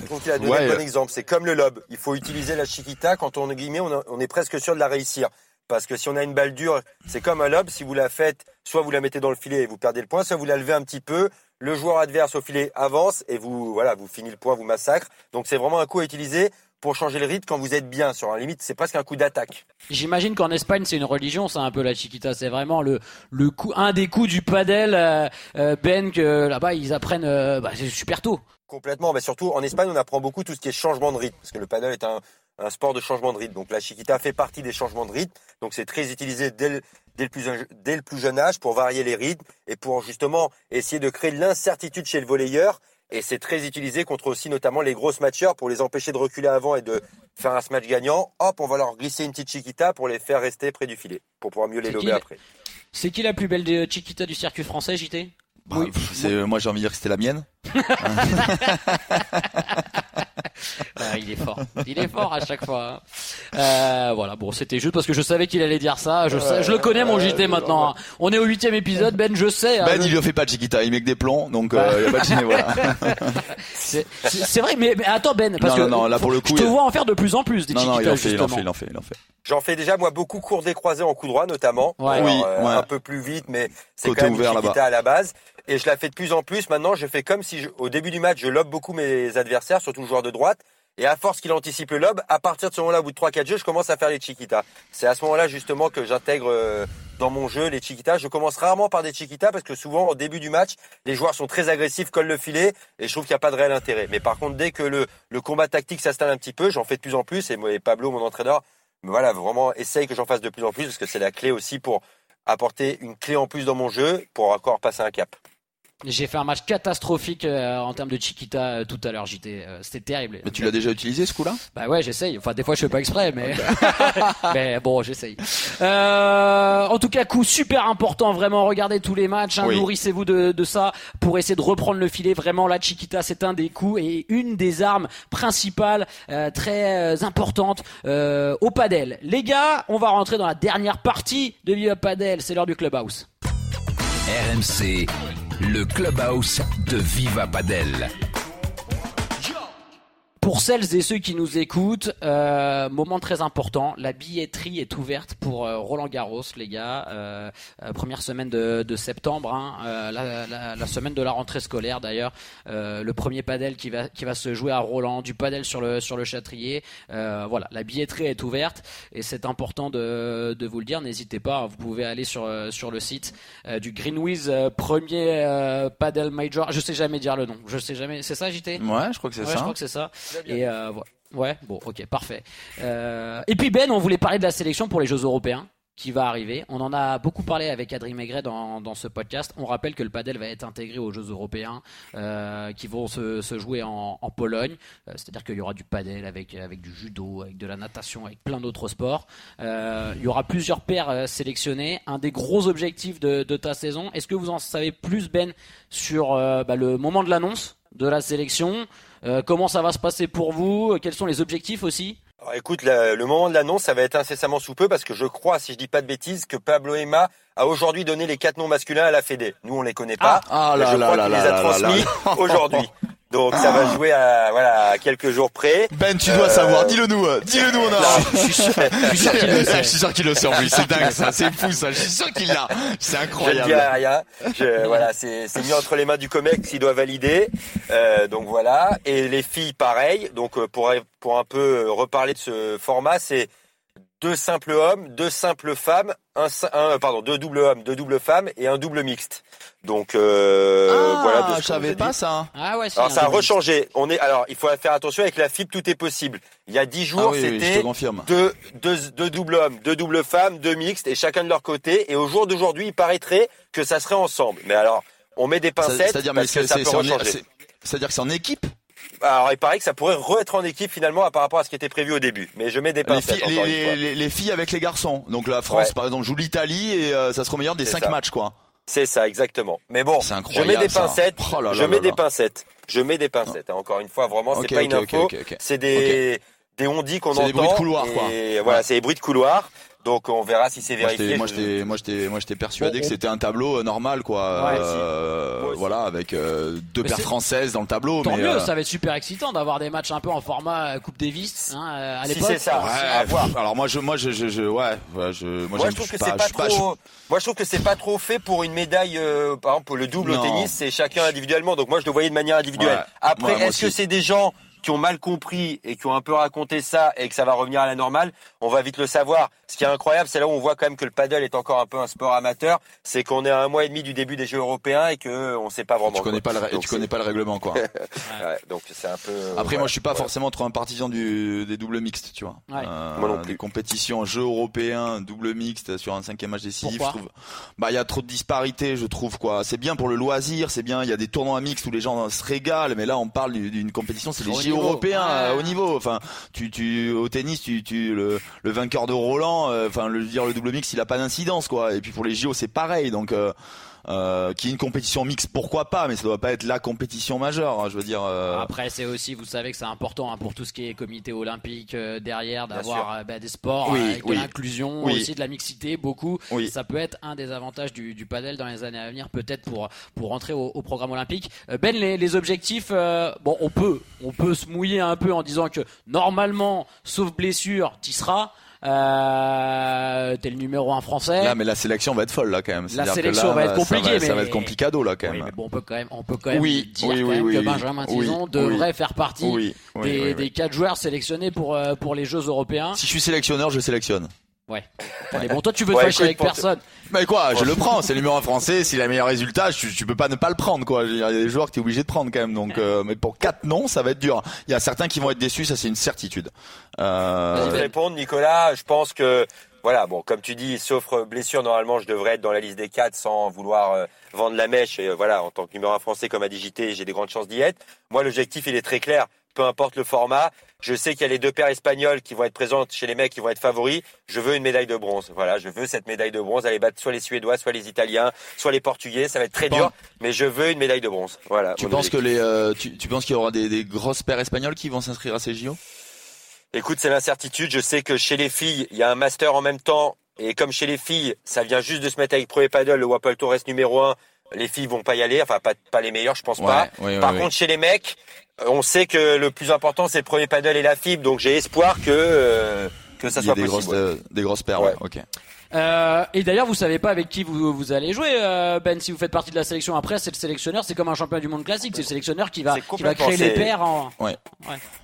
E: Je trouve qu'il a donné
D: Ouais,
E: le bon exemple. C'est comme le lob. Il faut utiliser la chiquita quand on est guillemets, on, a- on est presque sûr de la réussir. Parce que si on a une balle dure, c'est comme un lob. Si vous la faites, soit vous la mettez dans le filet et vous perdez le point, soit vous la levez un petit peu. Le joueur adverse au filet avance et vous, voilà, vous finissez le point, vous massacre. Donc c'est vraiment un coup à utiliser pour changer le rythme quand vous êtes bien. Sur un limite, c'est presque un coup d'attaque.
C: J'imagine qu'en Espagne c'est une religion, c'est un peu la chiquita, c'est vraiment le le coup, un des coups du padel, euh, euh, Ben que là-bas ils apprennent, euh, bah, c'est super tôt.
E: Complètement, mais surtout en Espagne, on apprend beaucoup tout ce qui est changement de rythme, parce que le paddle est un, un sport de changement de rythme. Donc la chiquita fait partie des changements de rythme, donc c'est très utilisé dès le, dès, le plus, dès le plus jeune âge pour varier les rythmes et pour justement essayer de créer de l'incertitude chez le volleyeur. Et c'est très utilisé contre aussi notamment les grosses matcheurs pour les empêcher de reculer avant et de faire un smash gagnant. Hop, on va leur glisser une petite chiquita pour les faire rester près du filet, pour pouvoir mieux les lober après.
C: C'est qui la plus belle des Chiquita du circuit français, JT
D: Bah, pff, c'est, moi j'ai envie de dire que c'était la mienne.
C: Ah, il est fort. Il est fort à chaque fois. Euh, voilà, bon, c'était juste parce que je savais qu'il allait dire ça. Je, sais- je le connais, mon JT, maintenant. On est au huitième épisode, Ben, je sais. hein,
D: Ben
C: je-
D: il le fait pas de Chiquita, il met que des plombs, donc euh, y a pas de ciné, voilà.
C: C'est vrai, mais, mais attends, Ben, parce
D: Non,
C: que
D: non, non, là, pour le coup,
C: je te
D: il-
C: vois en faire de plus en plus des
D: Non, non, il en fait, il en fait, il en fait, il en fait.
E: J'en fais déjà moi beaucoup cours décroisés en coup droit notamment.
C: Ouais.
E: Alors,
D: Oui,
E: euh,
D: ouais.
E: un peu plus vite, mais c'est
D: Côté
E: quand même
D: ouvert,
E: chiquita
D: là-bas.
E: à la base. Et je la fais de plus en plus. Maintenant, je fais comme si je- au début du match, je lobe beaucoup mes adversaires, surtout le joueur de droite. Et à force qu'il anticipe le lob, à partir de ce moment-là, au bout de 3-4 jeux, je commence à faire les chiquitas. C'est à ce moment-là justement que j'intègre euh, dans mon jeu les chiquitas. Je commence rarement par des chiquitas parce que souvent au début du match, les joueurs sont très agressifs, collent le filet et je trouve qu'il n'y a pas de réel intérêt. Mais par contre, dès que le, le combat tactique s'installe un petit peu, j'en fais de plus en plus et, et Pablo, mon entraîneur, voilà, vraiment essaye que j'en fasse de plus en plus parce que c'est la clé aussi pour apporter une clé en plus dans mon jeu pour encore passer un cap.
C: J'ai fait un match catastrophique euh, en termes de Chiquita euh, tout à l'heure, JT. Euh, C'était terrible.
D: Mais tu l'as déjà utilisé ce coup-là?
C: Bah ouais, j'essaye. Enfin, des fois, je fais pas exprès, mais, mais bon, j'essaye. Euh, en tout cas, coup super important, vraiment. Regardez tous les matchs, hein,
D: Oui.
C: nourrissez-vous de, de ça pour essayer de reprendre le filet. Vraiment, la Chiquita, c'est un des coups et une des armes principales, euh, très euh, importantes euh, au padel. Les gars, on va rentrer dans la dernière partie de Viva Padel. C'est l'heure du clubhouse.
A: RMC, le clubhouse de Viva Padel.
C: Pour celles et ceux qui nous écoutent, euh, moment très important, la billetterie est ouverte pour euh, Roland Garros, les gars. Euh, euh, première semaine de, de septembre, hein, euh, la, la- la semaine de la rentrée scolaire d'ailleurs. Euh, le premier padel qui va qui va se jouer à Roland, du padel sur le sur le Châtrier. Euh, voilà, la billetterie est ouverte et c'est important de, de vous le dire. N'hésitez pas, hein, vous pouvez aller sur sur le site euh, du Greenwiz euh, premier euh, padel major. Je sais jamais dire le nom. Je sais jamais. C'est ça, JT
D: Ouais, je crois que c'est
C: Ouais,
D: ça.
C: je crois que c'est ça. Et euh. Ouais, bon, ok, parfait. Euh, et puis Ben, on voulait parler de la sélection pour les Jeux Européens qui va arriver. On en a beaucoup parlé avec Adrien Maigret dans, ce podcast. On rappelle que le padel va être intégré aux Jeux Européens euh, qui vont se, jouer en, Pologne. Euh, C'est-à-dire qu'il y aura du padel avec, avec du judo, avec de la natation, avec plein d'autres sports. Il y aura plusieurs paires sélectionnées. Un des gros objectifs de, ta saison. Est-ce que vous en savez plus, Ben, sur bah, le moment de l'annonce de la sélection comment ça va se passer pour vous? Quels sont les objectifs aussi?
E: Alors, écoute, la- le moment de l'annonce, ça va être incessamment sous peu parce que je crois, si je dis pas de bêtises, que Pablo Emma a aujourd'hui donné les quatre noms masculins à la Fédé. Nous, on les connaît pas.
D: Ah
E: mais
D: là
E: je
D: là
E: crois
D: là
E: qu'il
D: là
E: les a transmis aujourd'hui. Donc ça va jouer à voilà à quelques jours près.
D: Ben, tu dois
E: Euh,
D: savoir, dis-le nous, euh, dis-le nous, on a.
C: Je suis sûr, je suis sûr qu'il le sait.
D: Je suis sûr qu'il le sait en plus, c'est dingue ça, c'est fou ça, je suis sûr qu'il l'a. C'est
E: Je ne
D: incroyable.
E: dis rien. Je, voilà, c'est c'est mis entre les mains du Comex qui doit valider. Euh, donc voilà. Et les filles, pareil. Donc euh, pour pour un peu reparler de ce format, c'est deux simples hommes, deux simples femmes, un, un pardon, deux doubles hommes, deux doubles femmes et un double mixte. Donc euh,
D: ah,
E: voilà. De ce
D: je savais
E: dit.
D: pas ça.
C: Ah ouais,
E: Alors
C: y
E: ça a rechangé. On est alors il faut faire attention avec la FIB, tout est possible. Il y a dix
D: Ah
E: jours,
D: oui, te
E: c'était deux, deux, deux doubles hommes, deux doubles femmes, deux mixtes et chacun de leur côté. Et au jour d'aujourd'hui, il paraîtrait que ça serait ensemble. Mais alors, on met des
D: Ça-
E: pincettes
D: C'est-à-dire, mais
E: parce que ça peut rechanger.
D: c'est- c'est-à-dire que c'est en équipe?
E: Alors, il paraît que ça pourrait re-être en équipe finalement par rapport à ce qui était prévu au début. Mais je mets des
D: les
E: pincettes
D: filles,
E: encore
D: les,
E: une fois.
D: les- les filles avec les garçons. Donc la France,
E: Ouais.
D: par exemple, joue l'Italie et euh, ça sera au meilleur des
E: C'est
D: cinq
E: ça.
D: matchs, quoi.
E: C'est ça, exactement. Mais bon,
D: C'est
E: je mets des pincettes.
D: Oh là là
E: je mets
D: là
E: des pincettes. Je mets des pincettes. hein. Encore une fois, vraiment, c'est
D: Ok,
E: pas une
D: ok, ok,
E: info. C'est des, des on-dit qu'on
D: C'est
E: entend.
D: des bruits de couloir,
E: et
D: quoi.
E: Voilà,
D: Ouais.
E: c'est des bruits de couloir. Donc, on verra si c'est
D: Moi,
E: vérifié.
D: moi,
E: Je-
D: j'étais, moi, j'étais, moi, j'étais persuadé
C: Bon,
D: que
C: on-
D: c'était un tableau euh, normal, quoi.
C: Ouais,
D: Euh,
E: si.
D: Voilà, avec euh, deux
C: Mais
D: paires françaises dans le tableau.
C: Tant
D: mais,
C: mieux,
D: euh,
C: ça va être super excitant d'avoir des matchs un peu en format euh, Coupe Davis hein, à
E: Si
C: l'époque.
E: c'est ça.
D: Ouais,
E: à voir.
D: alors moi, je, moi, je, je, je- ouais, je, moi,
E: je trouve
D: suis
E: que c'est pas trop. Moi, je trouve que c'est pas trop fait pour une médaille. euh, par exemple, le double
D: Non.
E: au tennis, c'est chacun individuellement. Donc moi, je le voyais de manière individuelle.
D: Ouais.
E: Après, est-ce que c'est des gens qui ont mal compris et qui ont un peu raconté ça et que ça va revenir à la normale On va vite le savoir. Ce qui est incroyable, c'est là où on voit quand même que le paddle est encore un peu un sport amateur. C'est qu'on est à un mois et demi du début des Jeux européens et que on sait pas vraiment.
D: Tu connais
E: quoi.
D: pas le,
E: Donc,
D: tu connais pas le règlement, quoi.
E: ouais, donc c'est un peu.
D: Après,
E: ouais,
D: moi, je suis pas
E: ouais.
D: forcément trop un partisan du, des doubles mixtes, tu vois.
C: Ouais.
D: Euh,
E: Moi non plus.
D: Des compétitions, jeux européens, double mixte sur un cinquième match décisif.
C: Pourquoi
D: je trouve, bah, il y a trop de disparités, je trouve, quoi. C'est bien pour le loisir, c'est bien, il y a des tournois mixtes où les gens se régalent, mais là, on parle d'une d'une compétition, c'est les Européen,
C: Ouais.
D: euh, au niveau. Enfin, tu, tu, au tennis, tu, tu, le, le vainqueur de Roland, euh, enfin, le dire le double mix, il a pas d'incidence, quoi. Et puis pour les JO, c'est pareil. Donc, euh, euh, qui est une compétition mixte, pourquoi pas, mais ça doit pas être la compétition majeure. hein, je veux dire. euh,
C: Après, c'est aussi, vous savez que c'est important hein, pour tout ce qui est comité olympique euh, derrière, d'avoir euh, bah, des sports
D: Oui,
C: euh, avec
D: oui.
C: de l'inclusion,
D: Oui.
C: aussi de la mixité, beaucoup.
D: Oui.
C: Ça peut être un des avantages du, du padel dans les années à venir, peut-être pour pour rentrer au, au programme olympique. Euh, Ben, les, les objectifs, euh, bon, on peut on peut se mouiller un peu en disant que normalement, sauf blessure, t'y seras. Euh, T'es le numéro un français.
D: Là, mais la sélection va être folle là quand même.
C: La sélection
D: là,
C: va être
D: ça
C: compliquée,
D: Ça
C: mais-
D: va être complicado là quand
C: Oui,
D: même.
C: mais bon, on peut quand même, on peut quand même
D: Oui,
C: dire
D: oui,
C: quand
D: oui,
C: même
D: oui,
C: que
D: oui.
C: Benjamin
D: Oui,
C: Tison
D: oui.
C: devrait faire partie
D: Oui, oui,
C: des,
D: oui, oui.
C: des quatre joueurs sélectionnés pour euh, pour les Jeux européens.
D: Si je suis sélectionneur, je sélectionne.
C: Ouais. Allez, bon, toi, tu veux te
E: Ouais,
C: fâcher avec personne.
D: Mais quoi, je le prends, c'est le numéro un français, s'il a le meilleur résultat, tu, tu peux pas ne pas le prendre quoi. Je Il y a des joueurs que tu es obligé de prendre quand même. Donc euh, mais pour quatre noms, ça va être dur. Il y a certains qui vont être déçus, ça c'est une certitude. Euh,
E: Pour te répondre, Nicolas, je pense que voilà, bon, comme tu dis, sauf blessure, normalement, je devrais être dans la liste des quatre sans vouloir euh, vendre la mèche. Et euh, voilà, en tant que numéro un français comme dit JT, j'ai des grandes chances d'y être. Moi, l'objectif, il est très clair. Peu importe le format, je sais qu'il y a les deux paires espagnols qui vont être présentes chez les mecs qui vont être favoris. Je veux une médaille de bronze. Voilà, je veux cette médaille de bronze. Aller battre soit les Suédois, soit les Italiens, soit les Portugais. Ça va être très
D: Bon.
E: dur, mais je veux une médaille de bronze. Voilà.
D: tu penses que les, euh, tu, tu penses qu'il y aura des, des grosses paires espagnoles qui vont s'inscrire à ces JO
E: Écoute, c'est l'incertitude. Je sais que chez les filles, il y a un master en même temps. Et comme chez les filles, ça vient juste de se mettre avec Pro et Paddle, le Wapple Tour reste numéro un. Les filles vont pas y aller. Enfin, pas, pas les meilleures, je pense pas. Par contre, chez les mecs, on sait que le plus important, c'est le premier paddle et la fibre. Donc, j'ai espoir que, euh, que ça
D: il y a
E: soit
D: des
E: possible.
D: grosses, euh, des grosses paires. Ouais.
E: Ouais.
D: Ok.
C: Euh, et d'ailleurs, vous savez pas avec qui vous, vous allez jouer, euh, Ben, si vous faites partie de la sélection. Après, c'est le sélectionneur, c'est comme un champion du monde classique. C'est le sélectionneur qui va, qui va créer les paires en.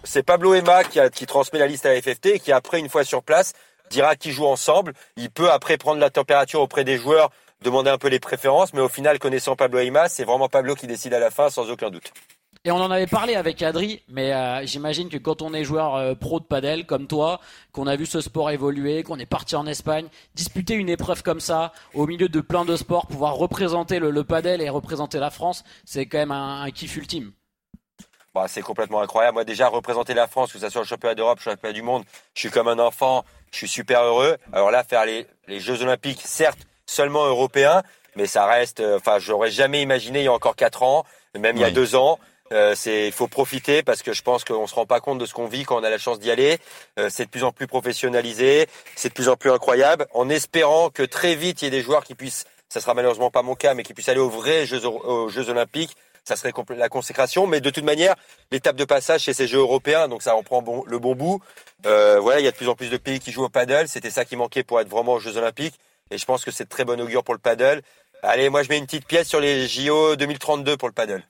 E: C'est Pablo Emma qui, a, qui transmet la liste à la FFT et qui, après, une fois sur place, dira qui joue ensemble. Il peut, après, prendre la température auprès des joueurs, demander un peu les préférences. Mais au final, connaissant Pablo Emma, c'est vraiment Pablo qui décide à la fin, sans aucun doute.
C: Et on en avait parlé avec Adri, mais euh, j'imagine que quand on est joueur euh, pro de padel comme toi, qu'on a vu ce sport évoluer, qu'on est parti en Espagne, disputer une épreuve comme ça, au milieu de plein de sports, pouvoir représenter le, le padel et représenter la France, c'est quand même un, un kiff ultime.
E: Bah, c'est complètement incroyable. Moi, déjà, représenter la France, que ce soit le championnat d'Europe, le championnat du monde, je suis comme un enfant, je suis super heureux. Alors là, faire les, les Jeux Olympiques, certes, seulement européens, mais ça reste, euh, enfin, j'aurais jamais imaginé il y a encore quatre ans, même il y a
D: Oui.
E: deux ans. Euh, c'est, il faut profiter parce que je pense qu'on se rend pas compte de ce qu'on vit quand on a la chance d'y aller. Euh, c'est de plus en plus professionnalisé, c'est de plus en plus incroyable, en espérant que très vite il y ait des joueurs qui puissent, ça sera malheureusement pas mon cas, mais qui puissent aller aux vrais Jeux, aux Jeux Olympiques. Ça serait la consécration, mais de toute manière, l'étape de passage chez ces Jeux européens, donc ça en prend bon- le bon bout. Euh, voilà, il y a de plus en plus de pays qui jouent au paddle. C'était ça qui manquait pour être vraiment aux Jeux Olympiques, et je pense que c'est de très bon augure pour le paddle. Allez, moi je mets une petite pièce sur les JO 2032 pour le paddle.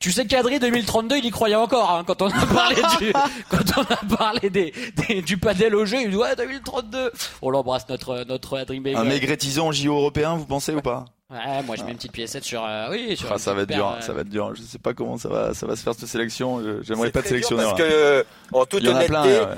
C: Tu sais qu'Adri 2032, il y croyait encore hein, quand on a parlé du quand on a parlé des, des- du padel au jeu. Il dit ouais 2032. On l'embrasse notre notre Adri Maigret.
D: Un maigretison JO européen, vous pensez ou pas?
C: Ouais, moi je mets une petite piécette sur euh, oui sur.
D: Ah, Ça va être dur,
C: paire, euh,
D: ça va être dur. Je sais pas comment ça va, ça va se faire cette sélection. J'aimerais pas
E: dur
D: sélectionneur.
E: Parce que, euh, en toute
D: Il y en a
E: honnêteté,
D: plein. ouais.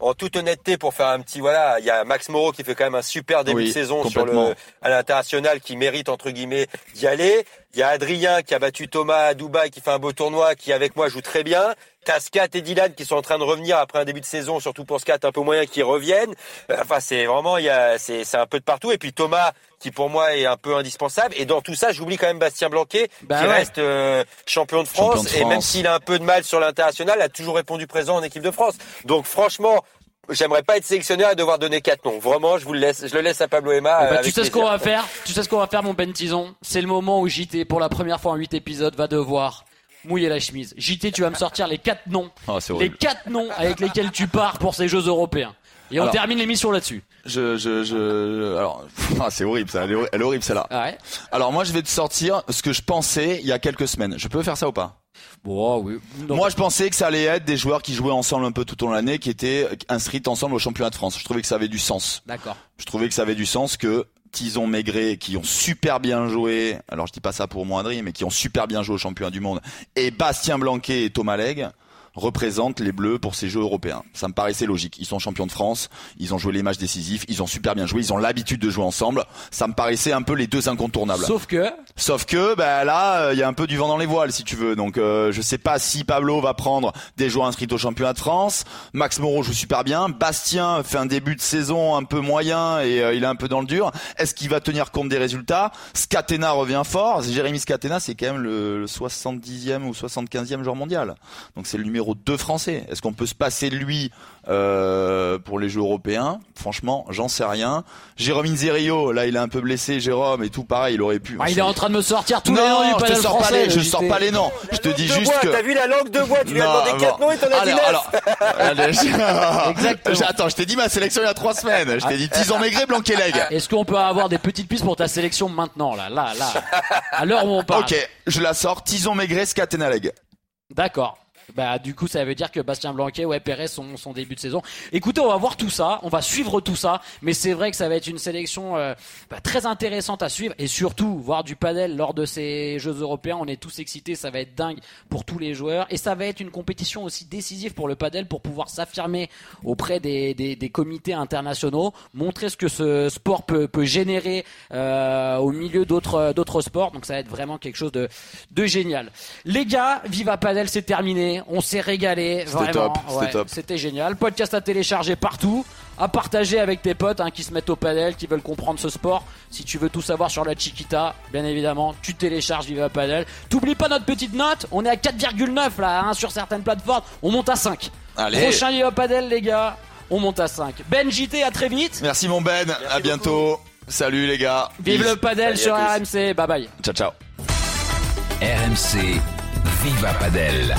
E: En toute honnêteté, pour faire un petit voilà, il y a Max Moreau qui fait quand même un super début
D: Oui,
E: de saison sur
D: complètement.
E: le à l'international, qui mérite entre guillemets d'y aller. Il y a Adrien qui a battu Thomas à Dubaï, qui fait un beau tournoi, qui avec moi joue très bien. T'as Scat et Dylan qui sont en train de revenir après un début de saison, surtout pour Scat un peu moyen, qui reviennent. Euh, Enfin, c'est vraiment, il y a, c'est, c'est un peu de partout. Et puis Thomas, qui pour moi est un peu indispensable. Et dans tout ça, j'oublie quand même Bastien Blanquet,
C: Bah
E: qui
C: ouais.
E: reste euh, champion de France.
D: Champion de
E: Et même s'il a un peu de mal sur l'international, a toujours répondu présent en équipe de France. Donc franchement, j'aimerais pas être sélectionneur et devoir donner quatre noms. Vraiment, je vous le laisse, je le laisse à Pablo Emma. Avec
C: tu sais ce qu'on va faire? Tu sais ce qu'on va faire, mon Ben Tison C'est le moment où JT, pour la première fois en 8 épisodes, va devoir mouiller la chemise. JT, tu vas me sortir les quatre noms,
D: Oh,
C: les quatre noms avec lesquels tu pars pour ces Jeux européens. Et on
D: Alors.
C: termine l'émission là-dessus.
D: Je, je, je, alors, ah, c'est horrible ça. Elle est, hor- elle est horrible celle-là.
C: Ah ouais
D: Alors moi, je vais te sortir ce que je pensais il y a quelques semaines. Je peux faire ça ou pas?
C: Bon, oui. Non.
D: Moi, je pensais que ça allait être des joueurs qui jouaient ensemble un peu tout au long de l'année, qui étaient inscrits ensemble au championnat de France. Je trouvais que ça avait du sens.
C: D'accord.
D: Je trouvais que ça avait du sens que Tison, Maigret, qui ont super bien joué, alors je dis pas ça pour moi, mais qui ont super bien joué au championnat du monde, et Bastien Blanquet et Thomas Legge représentent les Bleus pour ces Jeux européens. Ça me paraissait logique. Ils sont champions de France, ils ont joué les matchs décisifs, ils ont super bien joué, ils ont l'habitude de jouer ensemble. Ça me paraissait un peu les deux incontournables.
C: Sauf que,
D: Sauf que bah, là, il y a un peu du vent dans les voiles, si tu veux. Donc, euh, je sais pas si Pablo va prendre des joueurs inscrits au championnat de France. Max Moreau joue super bien. Bastien fait un début de saison un peu moyen et euh, il est un peu dans le dur. Est-ce qu'il va tenir compte des résultats? Scatena revient fort. Jérémy Scatena, c'est quand même le, le 70e ou 75e joueur mondial. Donc, c'est le numéro 2 français. Est-ce qu'on peut se passer de lui euh, pour les Jeux européens? Franchement, j'en sais rien. Jérôme Inzerio, là, il est un peu blessé. Jérôme et tout, pareil, il aurait pu.
C: Ah, il est en train de me sortir tous
D: non,
C: les noms du
D: je te
C: panel
D: sors pas
C: français.
D: les, je sors pas les noms. Je te dis juste
E: bois,
D: que.
E: T'as vu la langue de bois Tu lui as
D: Non,
E: demandé
D: bon.
E: 4 noms et t'en as dit
D: Allez,
E: 9.
D: alors, allez, je-
C: Exactement.
D: J'ai- Attends, je t'ai dit ma sélection il y a trois semaines. Je t'ai dit Tison Maigret, Blanc-Leg.
C: Est-ce qu'on peut avoir des petites pistes pour ta sélection maintenant, là, là, là, à l'heure où on parle
D: Ok, je la sors. Tison Maigret, Scatenaleg.
C: D'accord. Bah du coup ça veut dire que Bastien Blanquet ouais Perez son, son début de saison. Écoutez on va voir tout ça, on va suivre tout ça, mais c'est vrai que ça va être une sélection euh, bah, très intéressante à suivre et surtout voir du padel lors de ces Jeux européens. On est tous excités, ça va être dingue pour tous les joueurs et ça va être une compétition aussi décisive pour le padel pour pouvoir s'affirmer auprès des, des, des comités internationaux, montrer ce que ce sport peut, peut générer euh, au milieu d'autres d'autres sports. Donc ça va être vraiment quelque chose de, de génial. Les gars, Viva Padel c'est terminé. On s'est régalé,
D: C'était
C: vraiment.
D: top, c'était
C: Ouais, génial. Podcast à télécharger partout, à partager avec tes potes hein, qui se mettent au padel, qui veulent comprendre ce sport. Si tu veux tout savoir sur la Chiquita, bien évidemment, tu télécharges Viva Padel. T'oublies pas notre petite note. On est à 4,9 là hein, sur certaines plateformes. On monte à 5.
D: Allez.
C: Prochain Viva Padel, les gars. On monte à 5. Ben JT, à très vite.
D: Merci mon Ben. à bientôt. Salut les gars.
C: Vive
D: Peace.
C: le padel sur. RMC. Bye bye.
D: Ciao ciao.
A: RMC Viva Padel.